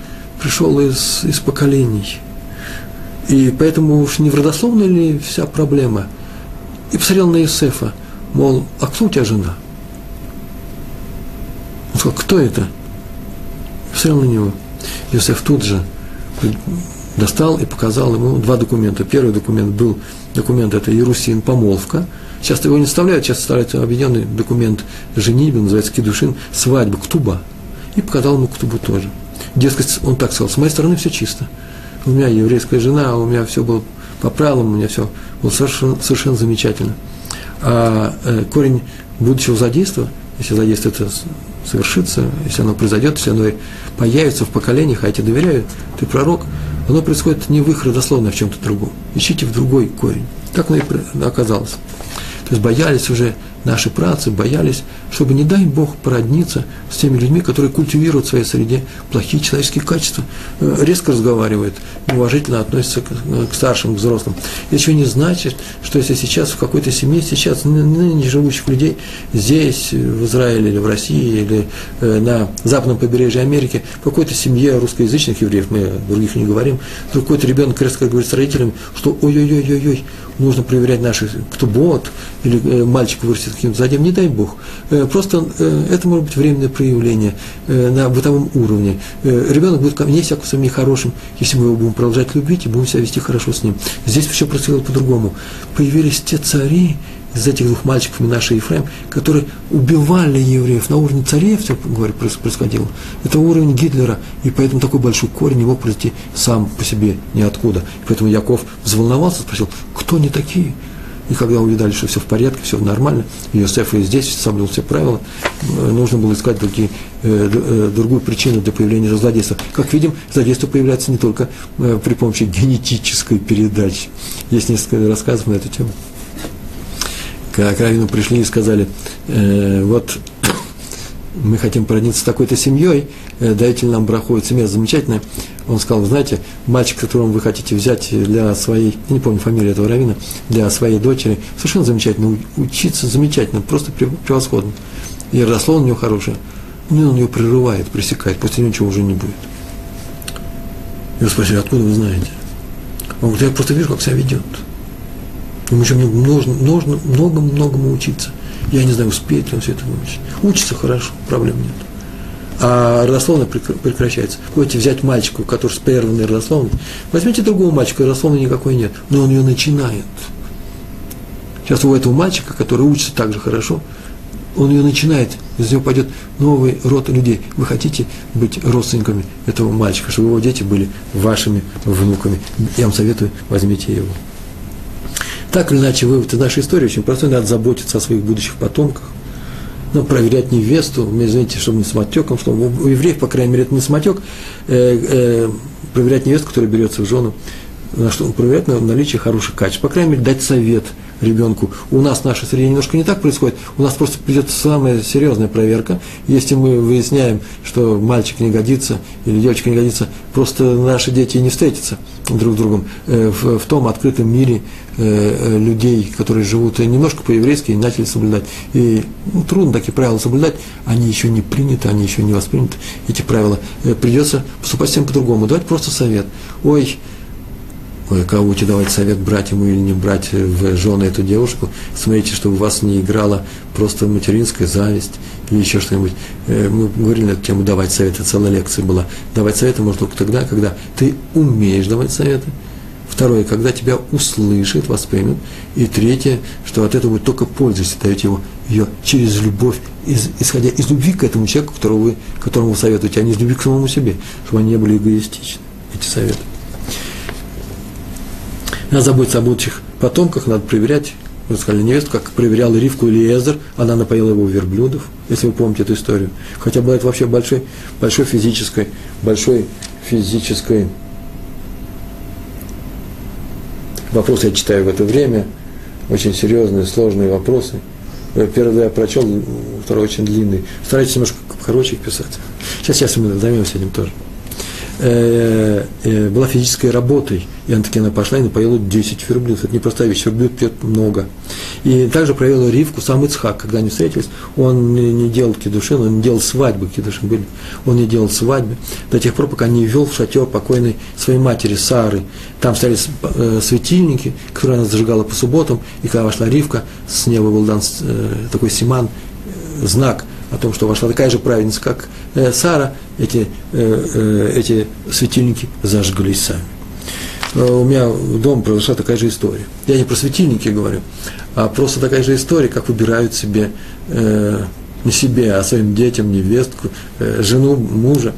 пришел из, из поколений – и поэтому уж не в родословной ли вся проблема? И посмотрел на Иосифа, мол, а кто у тебя жена? Он сказал, кто это? И посмотрел на него. Иосиф тут же достал и показал ему два документа. Первый документ был документ, это Иерусин, помолвка. Часто его не вставляют, часто вставляют объединенный документ женитьбы, называется кедушин, свадьба, ктуба. И показал ему ктубу тоже. Дескать, он так сказал, с моей стороны все чисто у меня еврейская жена, у меня все было по правилам, у меня все было совершенно, совершенно замечательно. А э, корень будущего задейства, если задействие это совершится, если оно произойдет, если оно появится в поколениях, а я тебе доверяю, ты пророк, оно происходит не в их родословно, а в чем-то другом. Ищите в другой корень. Так оно и оказалось. То есть боялись уже наши працы боялись, чтобы, не дай Бог, породниться с теми людьми, которые культивируют в своей среде плохие человеческие качества, э, резко разговаривают, неуважительно относятся к, к старшим, к взрослым. Это еще не значит, что если сейчас в какой-то семье, сейчас ныне живущих людей здесь, в Израиле или в России, или э, на западном побережье Америки, в какой-то семье русскоязычных евреев, мы других не говорим, какой-то ребенок резко говорит с родителями, что ой-ой-ой-ой-ой, нужно проверять наших, кто бот, или э, мальчик вырастет каким-то задем, не дай Бог. Э, просто э, это может быть временное проявление на бытовом уровне. Ребенок будет, вне всякого сомнения, хорошим, если мы его будем продолжать любить и будем себя вести хорошо с ним. Здесь все происходило по-другому. Появились те цари, из этих двух мальчиков, Минаша и Ефрем, которые убивали евреев на уровне царей, все говорю, происходило. Это уровень Гитлера, и поэтому такой большой корень не мог пройти сам по себе ниоткуда. И поэтому Яков взволновался, спросил, кто они такие? И когда увидали, что все в порядке, все нормально, Иосиф и здесь соблюл все правила, э, нужно было искать другие, э, э, другую причину для появления злодейства. Как видим, злодейство появляется не только при помощи генетической передачи. Есть несколько рассказов на эту тему к Равину пришли и сказали, э, вот мы хотим породниться с такой-то семьей, э, дайте нам браху, семья замечательная. Он сказал, знаете, мальчик, которого вы хотите взять для своей, я не помню фамилию этого равина, для своей дочери, совершенно замечательно, учиться замечательно, просто превосходно. И росло у него хорошее. Ну, он ее прерывает, пресекает, после ничего уже не будет. Его спросили, откуда вы знаете? Он говорит, я просто вижу, как себя ведет. Ему еще нужно, нужно много-многому учиться. Я не знаю, успеет ли он все это выучить. Учится хорошо, проблем нет. А родословно прекращается. Хотите взять мальчика, который с прерванной родословной, возьмите другого мальчика, родословной никакой нет, но он ее начинает. Сейчас у этого мальчика, который учится так же хорошо, он ее начинает, из него пойдет новый род людей. Вы хотите быть родственниками этого мальчика, чтобы его дети были вашими внуками. Я вам советую, возьмите его. Так или иначе, вывод из нашей истории очень простой. Надо заботиться о своих будущих потомках. Ну, проверять невесту, извините, чтобы не самотеком, чтобы у евреев, по крайней мере, это не самотек, э, э, проверять невесту, которая берется в жену, на что проверять на наличие хороших качеств. По крайней мере, дать совет – ребенку. У нас в нашей среде немножко не так происходит. У нас просто придет самая серьезная проверка. Если мы выясняем, что мальчик не годится или девочка не годится, просто наши дети не встретятся друг с другом э, в, в том открытом мире э, э, людей, которые живут немножко по-еврейски и начали соблюдать. И ну, трудно такие правила соблюдать, они еще не приняты, они еще не восприняты, эти правила. Придется поступать всем по-другому. Давать просто совет. Ой, кого будете давать совет, брать ему или не брать в жены эту девушку, смотрите, чтобы у вас не играла просто материнская зависть или еще что-нибудь. Э, мы говорили на эту тему давать советы, целая лекция была. Давать советы можно только тогда, когда ты умеешь давать советы. Второе, когда тебя услышит, воспримет. И третье, что от этого будет только польза, если даете его, ее через любовь, из, исходя из любви к этому человеку, которого вы, которому вы советуете, а не из любви к самому себе, чтобы они не были эгоистичны, эти советы. Надо заботиться о будущих потомках, надо проверять, вы сказали, невесту, как проверял Ривку или Эзер, она напоила его верблюдов, если вы помните эту историю. Хотя была это вообще большой, большой физической, большой физической вопрос я читаю в это время, очень серьезные, сложные вопросы. Первый я прочел, второй очень длинный. Старайтесь немножко короче писать. Сейчас, сейчас мы займемся этим тоже. Э, э, была физической работой. И она таки она пошла и напоила 10 верблюдов. Это не простая вещь, верблюд пьет много. И также провела Ривку, сам Ицхак, когда они встретились, он не, делал кедушин, он не делал свадьбы, кедушин были, он не делал свадьбы, до тех пор, пока не ввел в шатер покойной своей матери Сары. Там стояли э, светильники, которые она зажигала по субботам, и когда вошла Ривка, с неба был дан такой симан, знак – о том, что вошла такая же праведница, как э, Сара, эти, э, э, эти светильники зажглись сами. Э, у меня дома произошла такая же история. Я не про светильники говорю, а просто такая же история, как выбирают себе, э, не себе, а своим детям, невестку, э, жену, мужа.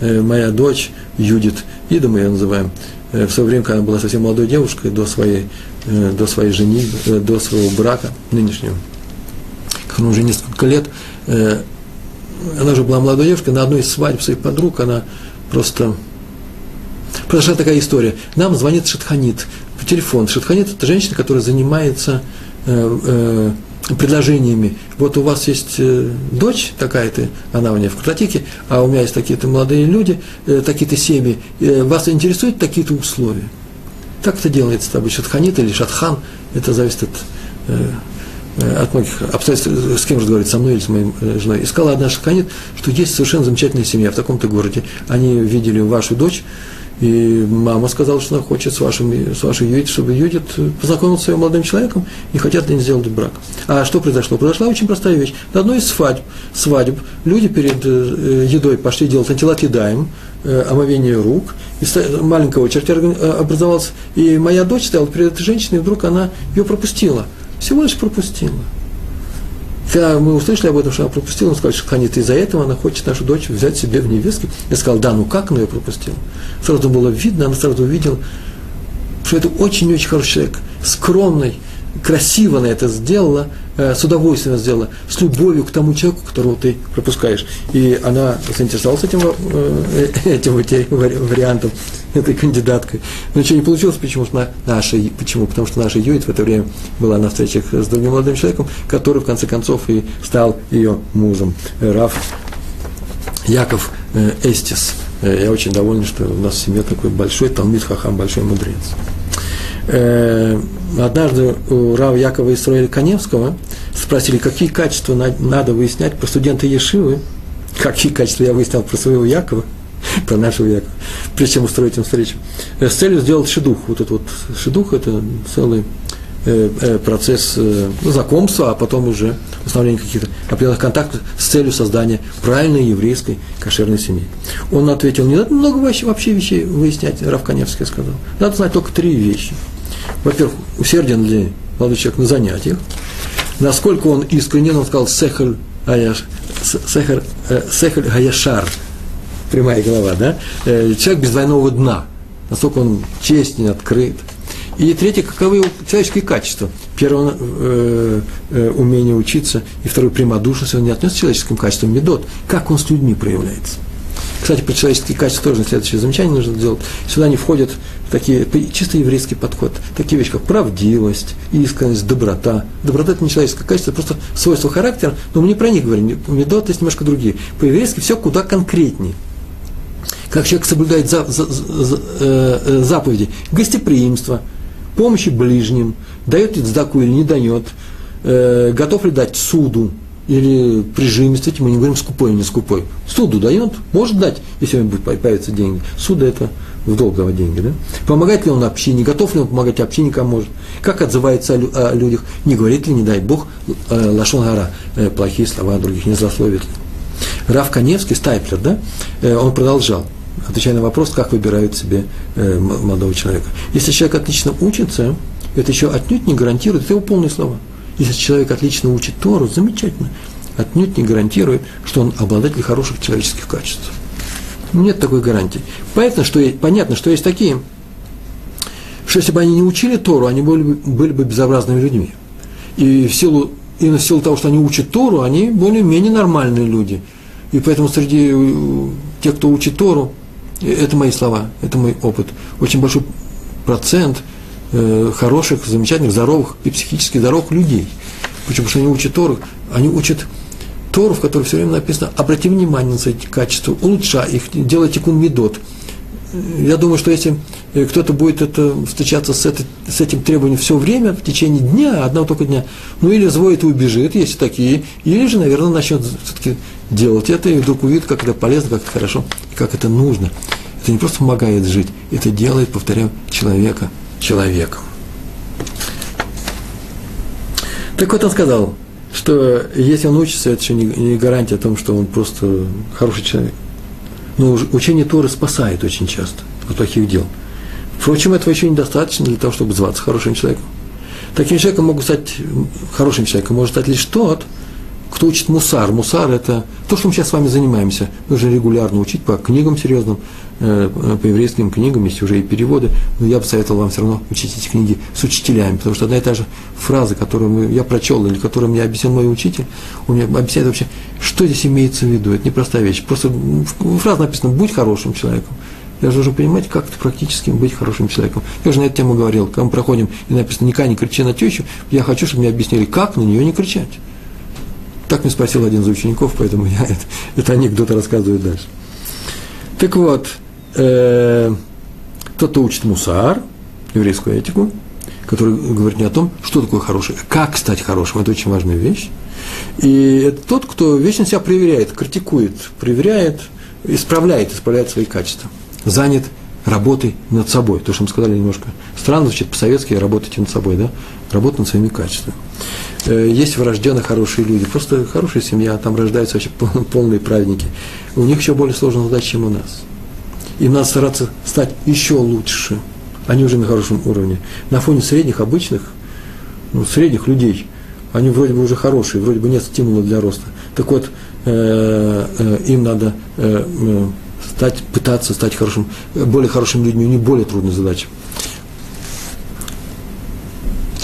Э, моя дочь Юдит, Ида мы ее называем, э, в свое время, когда она была совсем молодой девушкой, до своей, э, до своей жени, э, до своего брака нынешнего, она уже несколько лет, Э, она же была молодой девушкой, на одной из свадеб своих подруг она просто... Произошла такая история. Нам звонит Шатханит по телефону. Шатханит – это женщина, которая занимается э, э, предложениями. Вот у вас есть э, дочь такая-то, она у меня в картотеке, а у меня есть такие-то молодые люди, э, такие-то семьи. Э, вас интересуют такие-то условия? Так это делается обычно шатханит или шатхан, это зависит от, э, от многих обстоятельств, с кем разговаривать, со мной или с моей э, женой. И сказала одна шатханит, что есть совершенно замечательная семья в таком-то городе. Они видели вашу дочь, и мама сказала, что она хочет с, вашим, с вашей Юдит, чтобы Юдит познакомился с своим молодым человеком и хотят для них сделать брак. А что произошло? Произошла очень простая вещь. На одной из свадьб, свадеб люди перед э, едой пошли делать антилатидаем, э, омовение рук, и маленького чертя э, образовался, и моя дочь стояла перед этой женщиной, и вдруг она ее пропустила. Всего лишь пропустила. Когда мы услышали об этом, что она пропустила, он сказал, что Ханит, из-за этого она хочет нашу дочь взять себе в невестки. Я сказал, да, ну как она ее пропустила? Сразу было видно, она сразу увидела, что это очень-очень хороший человек, скромный, красиво она это сделала, с удовольствием сделала, с любовью к тому человеку, которого ты пропускаешь. И она заинтересовалась этим, э, этим вариантом, этой кандидаткой. Но ничего не получилось, почему что наша, почему? Потому что наша Юит в это время была на встречах с другим молодым человеком, который в конце концов и стал ее мужем. Раф Яков э, Эстис. Я очень доволен, что у нас в семье такой большой Талмит Хахам, большой мудрец однажды у Рава Якова Исраиля Коневского спросили, какие качества надо выяснять про студента Ешивы. Какие качества я выяснял про своего Якова, про нашего Якова, прежде чем устроить им встречу. Э, с целью сделать шедух. Вот этот вот шедух – это целый э, э, процесс ну, знакомства, а потом уже установление каких-то определенных контактов с целью создания правильной еврейской кошерной семьи. Он ответил, не надо много вообще, вообще вещей выяснять, Рав Каневский сказал. Надо знать только три вещи – во-первых, усерден ли молодой человек на занятиях, насколько он искренен, он сказал сехаль аяш, сехаль, э, аяшар, прямая голова, да, э, человек без двойного дна, насколько он честен, открыт. И третье, каковы его человеческие качества. Первое, э, э, умение учиться, и второе, прямодушность, он не отнес к человеческим качествам. Медот, как он с людьми проявляется. Кстати, про человеческие качества тоже следующее замечание нужно сделать. Сюда не входят такие чисто еврейский подход. Такие вещи, как правдивость, искренность, доброта. Доброта – это не человеческое качество, просто свойство характера, но мы не про них говорим. Медот есть немножко другие. По-еврейски все куда конкретнее. Как человек соблюдает за, за, за, э, э, заповеди гостеприимства, помощи ближним, дает ли сдаку или не дает, э, готов ли дать суду, или прижимистый, мы не говорим скупой или не скупой. Суду дает, может дать, если у него будет появиться деньги. Суда это в долговые деньги. Да? Помогает ли он общине, готов ли он помогать общине, кому может. Как отзывается о людях, не говорит ли, не дай Бог, э, лашон гора, э, плохие слова о других, не злословит ли. Раф Каневский, Стайплер, да, э, он продолжал, отвечая на вопрос, как выбирают себе молодого человека. Если человек отлично учится, это еще отнюдь не гарантирует, это его полные слова – если человек отлично учит Тору, замечательно, отнюдь не гарантирует, что он обладатель хороших человеческих качеств. Нет такой гарантии. Понятно, что, понятно, что есть такие, что если бы они не учили Тору, они были бы, были бы безобразными людьми. И в силу, и в силу того, что они учат Тору, они более-менее нормальные люди. И поэтому среди э, тех, кто учит Тору, э, это мои слова, это мой опыт, очень большой процент – Э, хороших, замечательных, здоровых и психически здоровых людей. Почему? Потому что они учат Тору, они учат Тору, в которой все время написано, обрати внимание на эти качества, улучшай их, делай тикун медот. Я думаю, что если э, кто-то будет это, встречаться с, это, с этим требованием все время, в течение дня, одного только дня, ну или звонит и убежит, есть такие, или же, наверное, начнет все-таки делать это, и вдруг увидит, как это полезно, как это хорошо, как это нужно. Это не просто помогает жить, это делает, повторяю, человека человеком. Так вот он сказал, что если он учится, это еще не, гарантия о том, что он просто хороший человек. Но учение Торы спасает очень часто от плохих дел. Впрочем, этого еще недостаточно для того, чтобы зваться хорошим человеком. Таким человеком могут стать, хорошим человеком может стать лишь тот, кто учит мусар. Мусар – это то, что мы сейчас с вами занимаемся. Нужно регулярно учить по книгам серьезным, Э, по еврейским книгам, есть уже и переводы, но я бы советовал вам все равно учить эти книги с учителями, потому что одна и та же фраза, которую я прочел, или которую мне объяснил мой учитель, он мне объясняет вообще, что здесь имеется в виду, это непростая вещь, просто фраза написана «будь хорошим человеком», Я же должен понимать, как это практически быть хорошим человеком. Я уже на эту тему говорил, когда мы проходим, и написано, никогда не кричи на тещу, я хочу, чтобы мне объяснили, как на нее не кричать. Так мне спросил один из учеников, поэтому я это, это анекдот рассказываю дальше. Так вот, э, тот, кто учит мусар, еврейскую этику, который говорит не о том, что такое хороший, как стать хорошим. Это очень важная вещь. И это тот, кто вечно себя проверяет, критикует, проверяет, исправляет, исправляет свои качества. Занят работой над собой. То, что мы сказали немножко странно, звучит по-советски, работайте над собой, да? Работа над своими качествами. Э, есть врожденно хорошие люди, просто хорошая семья, там рождаются вообще полные праведники. У них еще более сложная задача, чем у нас. Им надо стараться стать еще лучше. Они уже на хорошем уровне. На фоне средних, обычных, ну, средних людей, они вроде бы уже хорошие, вроде бы нет стимула для роста. Так вот, э, э, им надо э, э стать, пытаться стать хорошим, более хорошими людьми, у них более трудная задача.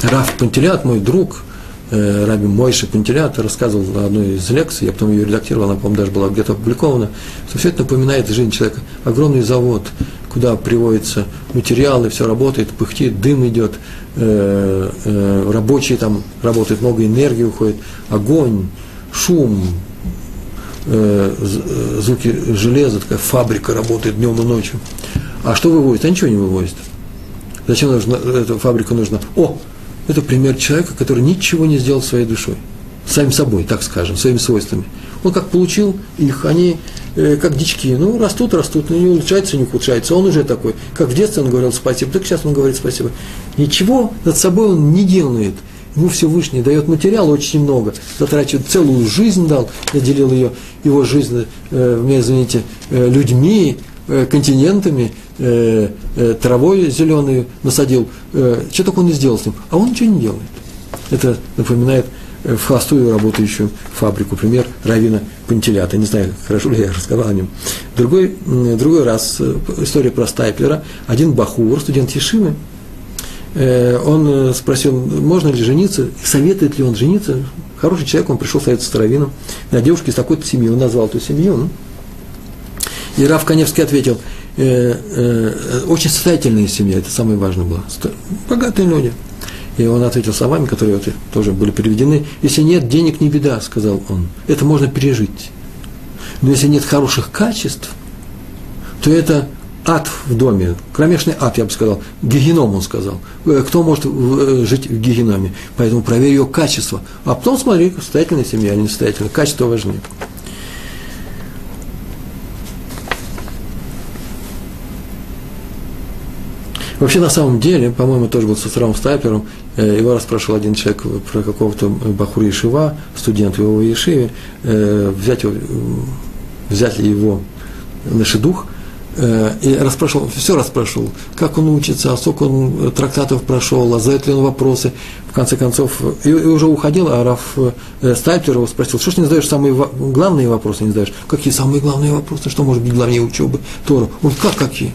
Раф Пантелят, мой друг, э, Раби Мойши Пантелят, рассказывал на одной из лекций, я потом ее редактировал, она, по-моему, даже была где-то опубликована, что все это напоминает жизнь человека. Огромный завод, куда приводятся материалы, все работает, пыхтит, дым идет, э, э, рабочие там работают, много энергии уходит, огонь, шум, звуки железа, такая фабрика работает днем и ночью. А что вывозит? А ничего не вывозит. Зачем нужна, эта фабрика нужна? О, это пример человека, который ничего не сделал своей душой. Самим собой, так скажем, своими свойствами. Он как получил их, они э, как дички, ну, растут, растут, ну, не улучшается, не ухудшается. Он уже такой. Как в детстве он говорил спасибо, так сейчас он говорит спасибо. Ничего над собой он не делает. Ему все Всевышний дает материал очень много, затрачивает целую жизнь дал, наделил ее, его жизнь, э, мне извините, э, людьми, э, континентами, э, э, травой зеленой насадил, э, что только он не сделал с ним, а он ничего не делает. Это напоминает э, в холостую работающую фабрику, пример Равина Пантелята. Не знаю, хорошо ли я рассказал о нем. Другой, другой раз э, история про Стайплера. Один бахур, студент Ешивы, он спросил, можно ли жениться, советует ли он жениться. Хороший человек, он пришел советоваться с Равином на девушке из такой-то семьи, он назвал эту семью. Ну. И Рав Каневский ответил, э, э, очень состоятельная семья, это самое важное было, богатые люди. И он ответил словами, которые вот тоже были переведены. Если нет денег, не беда, сказал он. Это можно пережить. Но если нет хороших качеств, то это ад в доме, кромешный ад, я бы сказал, гигеном, он сказал. Э, кто может э, жить в гигеноме? Поэтому проверь ее качество. А потом смотри, состоятельная семья или несостоятельная. Качество важнее. Вообще, на самом деле, по-моему, тоже был с Ацаром Стайпером, э, его расспрашивал один человек про какого-то Бахура Ешива, студент в его Ешиве, взять, его, взять ли его на шедух, и расспрашивал, все расспрашивал, как он учится, а сколько он трактатов прошел, а задает ли он вопросы. В конце концов, и, и уже уходил, а Раф Стайпер его спросил, что ж не задаешь самые главные вопросы, не задаешь? Какие самые главные вопросы, что может быть главнее учебы Тору? Он, как какие?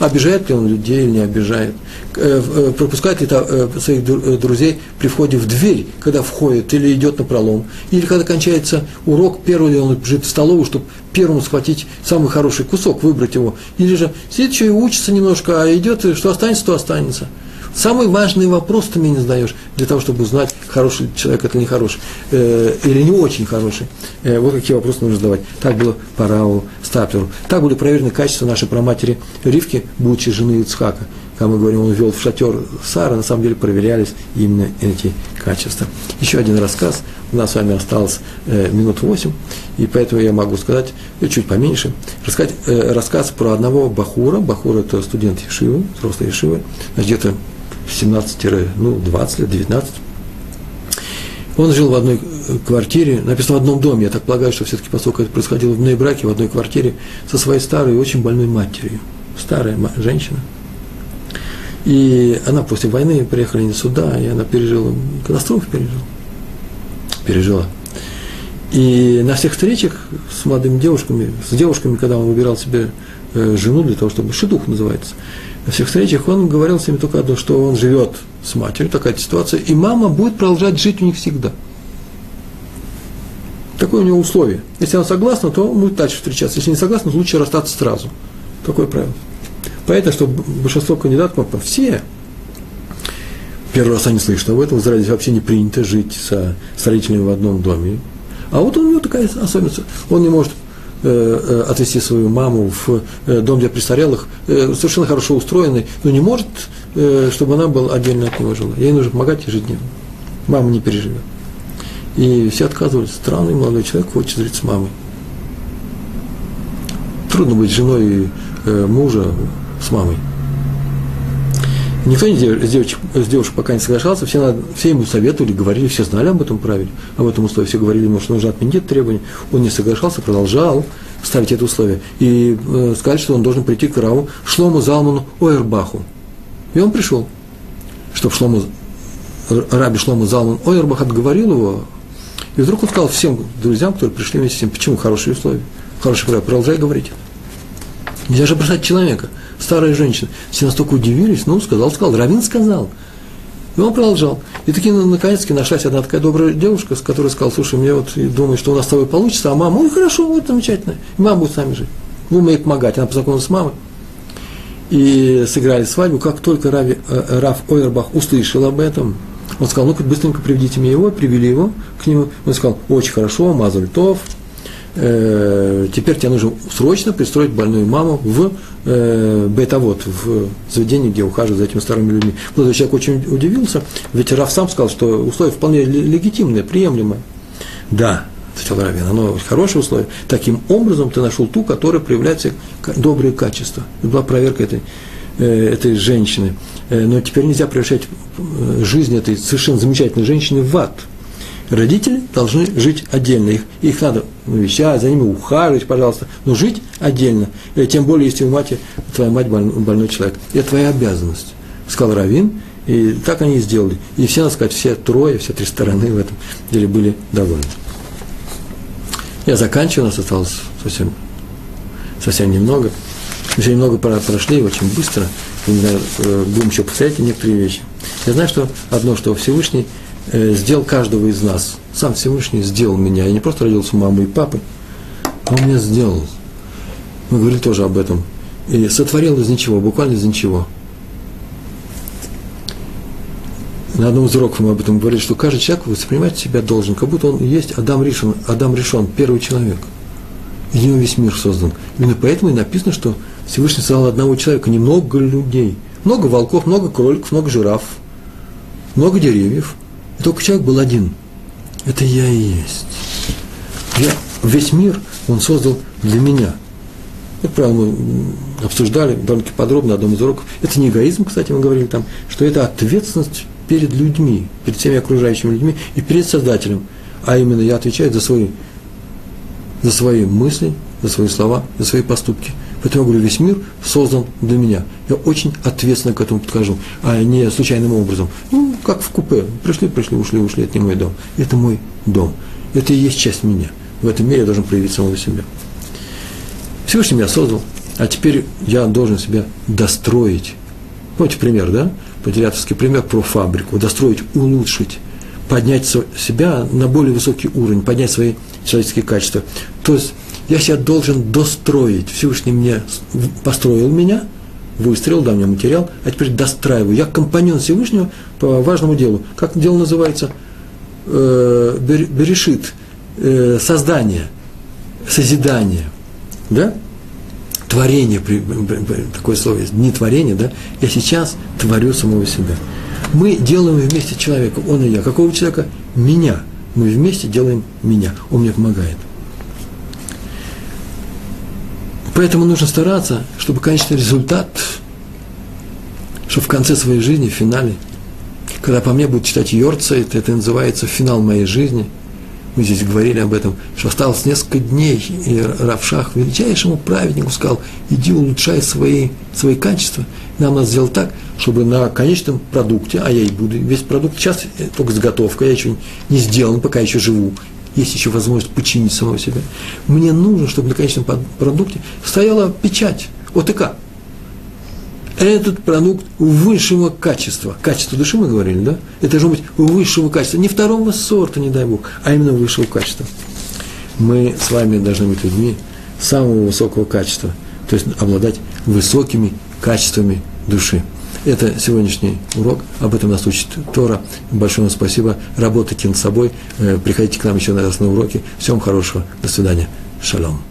Обижает ли он людей или не обижает, э, э, пропускает ли э, своих друзей при входе в дверь, когда входит, или идет на пролом, или когда кончается урок, первый ли он бежит в столовую, чтобы первому схватить самый хороший кусок, выбрать его, или же сидит еще и учится немножко, а идет, что останется, то останется. Самый важный вопрос ты мне не задаешь для того, чтобы узнать, хороший человек это не хороший, э, или не очень хороший. Э, вот какие вопросы нужно задавать. Так было по Раву Стаплеру. Так были проверены качества нашей проматери Ривки, будучи жены Ицхака. Когда мы говорим, он вел в шатер Сара, на самом деле проверялись именно эти качества. Еще один рассказ. У нас с вами осталось э, минут восемь, и поэтому я могу сказать, э, чуть поменьше, рассказать э, рассказ про одного Бахура. Бахур – это студент Ешивы, взрослый Ешивы, где-то 17, ну, 20 лет, 19. Он жил в одной э, квартире, написано в одном доме, я так полагаю, что все-таки поскольку это происходило в браке, в одной квартире, со своей старой, очень больной матерью. Старая женщина. И она после войны приехала не сюда, и она пережила, катастрофу пережила. Пережила. И на всех встречах с молодыми девушками, с девушками, когда он выбирал себе жену для того, чтобы шедух называется, на всех встречах он говорил с ними только одно, что он живет с матерью, такая ситуация, и мама будет продолжать жить у них всегда. Такое у него условие. Если она согласна, то будет дальше встречаться. Если не согласна, то лучше расстаться сразу. Такое правило. Понятно, что большинство кандидатов, все, первый раз они слышат об этом, в Израиле вообще не принято жить со, с родителями в одном доме. А вот у него такая особенность, он не может э, э, отвезти свою маму в э, дом для престарелых, совершенно хорошо устроенный, но не может, чтобы она была отдельно от него жила. Ей нужно помогать ежедневно. Мама не переживет. И все отказывались. Странный молодой человек хочет жить с мамой. Трудно быть женой мужа с мамой. Никто из девочек, из девушек пока не соглашался, все, надо, все ему советовали, говорили, все знали об этом правиле, об этом условии, все говорили ему, что нужно отменить это требование. Он не соглашался, продолжал ставить это условие. И э, сказали, что он должен прийти к Раву Шлому Залману Ойербаху. И он пришел, чтобы Шлому, Раби Шлому Залман Ойербах отговорил его. И вдруг он сказал всем друзьям, которые пришли вместе с ним, почему хорошие условия, хорошие правила, продолжай говорить. Нельзя же бросать человека – старая женщина. Все настолько удивились, ну, сказал, сказал, Равин сказал. И он продолжал. И таки, ну, наконец-таки, нашлась одна такая добрая девушка, с которой сказал, слушай, мне вот думаю, что у нас с тобой получится, а мама, ой, хорошо, вот замечательно, и мама будет с нами жить. Будем ей помогать, она познакомилась с мамой. И сыграли свадьбу. Как только Рави, э, Раф Ойербах услышал об этом, он сказал, ну-ка, быстренько приведите мне его, привели его к нему. Он сказал, очень хорошо, Мазаль Тов, э, теперь тебе нужно срочно пристроить больную маму в э, бетовод, в заведении, где ухаживают за этими старыми людьми. Молодой человек очень удивился, ведь Раф сам сказал, что условия вполне легитимные, приемлемые. Да, ответил Равин, оно хорошее условие. Таким образом ты нашел ту, которая проявляет все добрые качества. Это была проверка этой, э, этой женщины. Э, но теперь нельзя превращать э, жизнь этой совершенно замечательной женщины в ад – Родители должны жить отдельно. Их, их надо навещать, за ними ухаживать, пожалуйста, но жить отдельно. И тем более, если у мать, твоя мать больной, человек. Это твоя обязанность, сказал Равин. И так они и сделали. И все, надо сказать, все трое, все три стороны в этом деле были довольны. Я заканчиваю, у нас осталось совсем, совсем немного. Мы сегодня немного прошли, очень быстро. И, знаю, э, будем еще повторять некоторые вещи. Я знаю, что одно, что Всевышний – Э, сделал каждого из нас. Сам Всевышний сделал меня. Я не просто родился мамой и папой, а он меня сделал. Мы говорили тоже об этом. И сотворил из ничего, буквально из ничего. На одном из уроков мы об этом говорили, что каждый человек воспринимать себя должен, как будто он есть Адам Ришон, Адам Ришон, первый человек. Из него весь мир создан. Именно поэтому и написано, что Всевышний создал одного человека, немного людей. Много волков, много кроликов, много жираф, много деревьев – и только человек был один. Это я и есть. Я, весь мир он создал для меня. Это правило мы обсуждали довольно-таки подробно на одном из уроков. Это не эгоизм, кстати, мы говорили там, что это ответственность перед людьми, перед всеми окружающими людьми и перед Создателем. А именно я отвечаю за свои, за свои мысли, за свои слова, за свои поступки. Поэтому я говорю, весь мир создан для меня. Я очень ответственно к этому подхожу, а не случайным образом. Ну, как в купе. Пришли, пришли, ушли, ушли. Это не мой дом. Это мой дом. Это и есть часть меня. В этом мире я должен проявить самого себя. Всевышний меня создал, а теперь я должен себя достроить. Помните пример, да? Подиляторский пример про фабрику. Достроить, улучшить, поднять себя на более высокий уровень, поднять свои человеческие качества. То есть я себя должен достроить. Всевышний мне построил меня, выстроил, дал мне материал, а теперь достраиваю. Я компаньон Всевышнего по важному делу. Как дело называется? Э, берешит. Э, создание, созидание. Да? Творение, такое слово есть, не творение, да? Я сейчас творю самого себя. Мы делаем вместе человека, он и я. Какого человека? Меня. Мы вместе делаем меня. Он мне помогает. Поэтому нужно стараться, чтобы конечный результат, что в конце своей жизни, в финале, когда по мне будет читать Йорцайт, это называется финал моей жизни, мы здесь говорили об этом, что осталось несколько дней, и Равшах величайшему праведнику сказал, иди улучшай свои, свои качества. Нам надо сделать так, чтобы на конечном продукте, а я и буду весь продукт, сейчас только заготовка, я еще не сделан, пока еще живу, есть еще возможность починить самого себя. Мне нужно, чтобы на конечном продукте стояла печать ОТК. Этот продукт высшего качества. Качество души мы говорили, да? Это должно быть высшего качества. Не второго сорта, не дай Бог, а именно высшего качества. Мы с вами должны быть людьми самого высокого качества. То есть обладать высокими качествами души. Это сегодняшний урок, об этом нас учит Тора. Большое вам спасибо. Работайте над собой, приходите к нам еще на раз на уроки. Всем хорошего. До свидания. Шалом.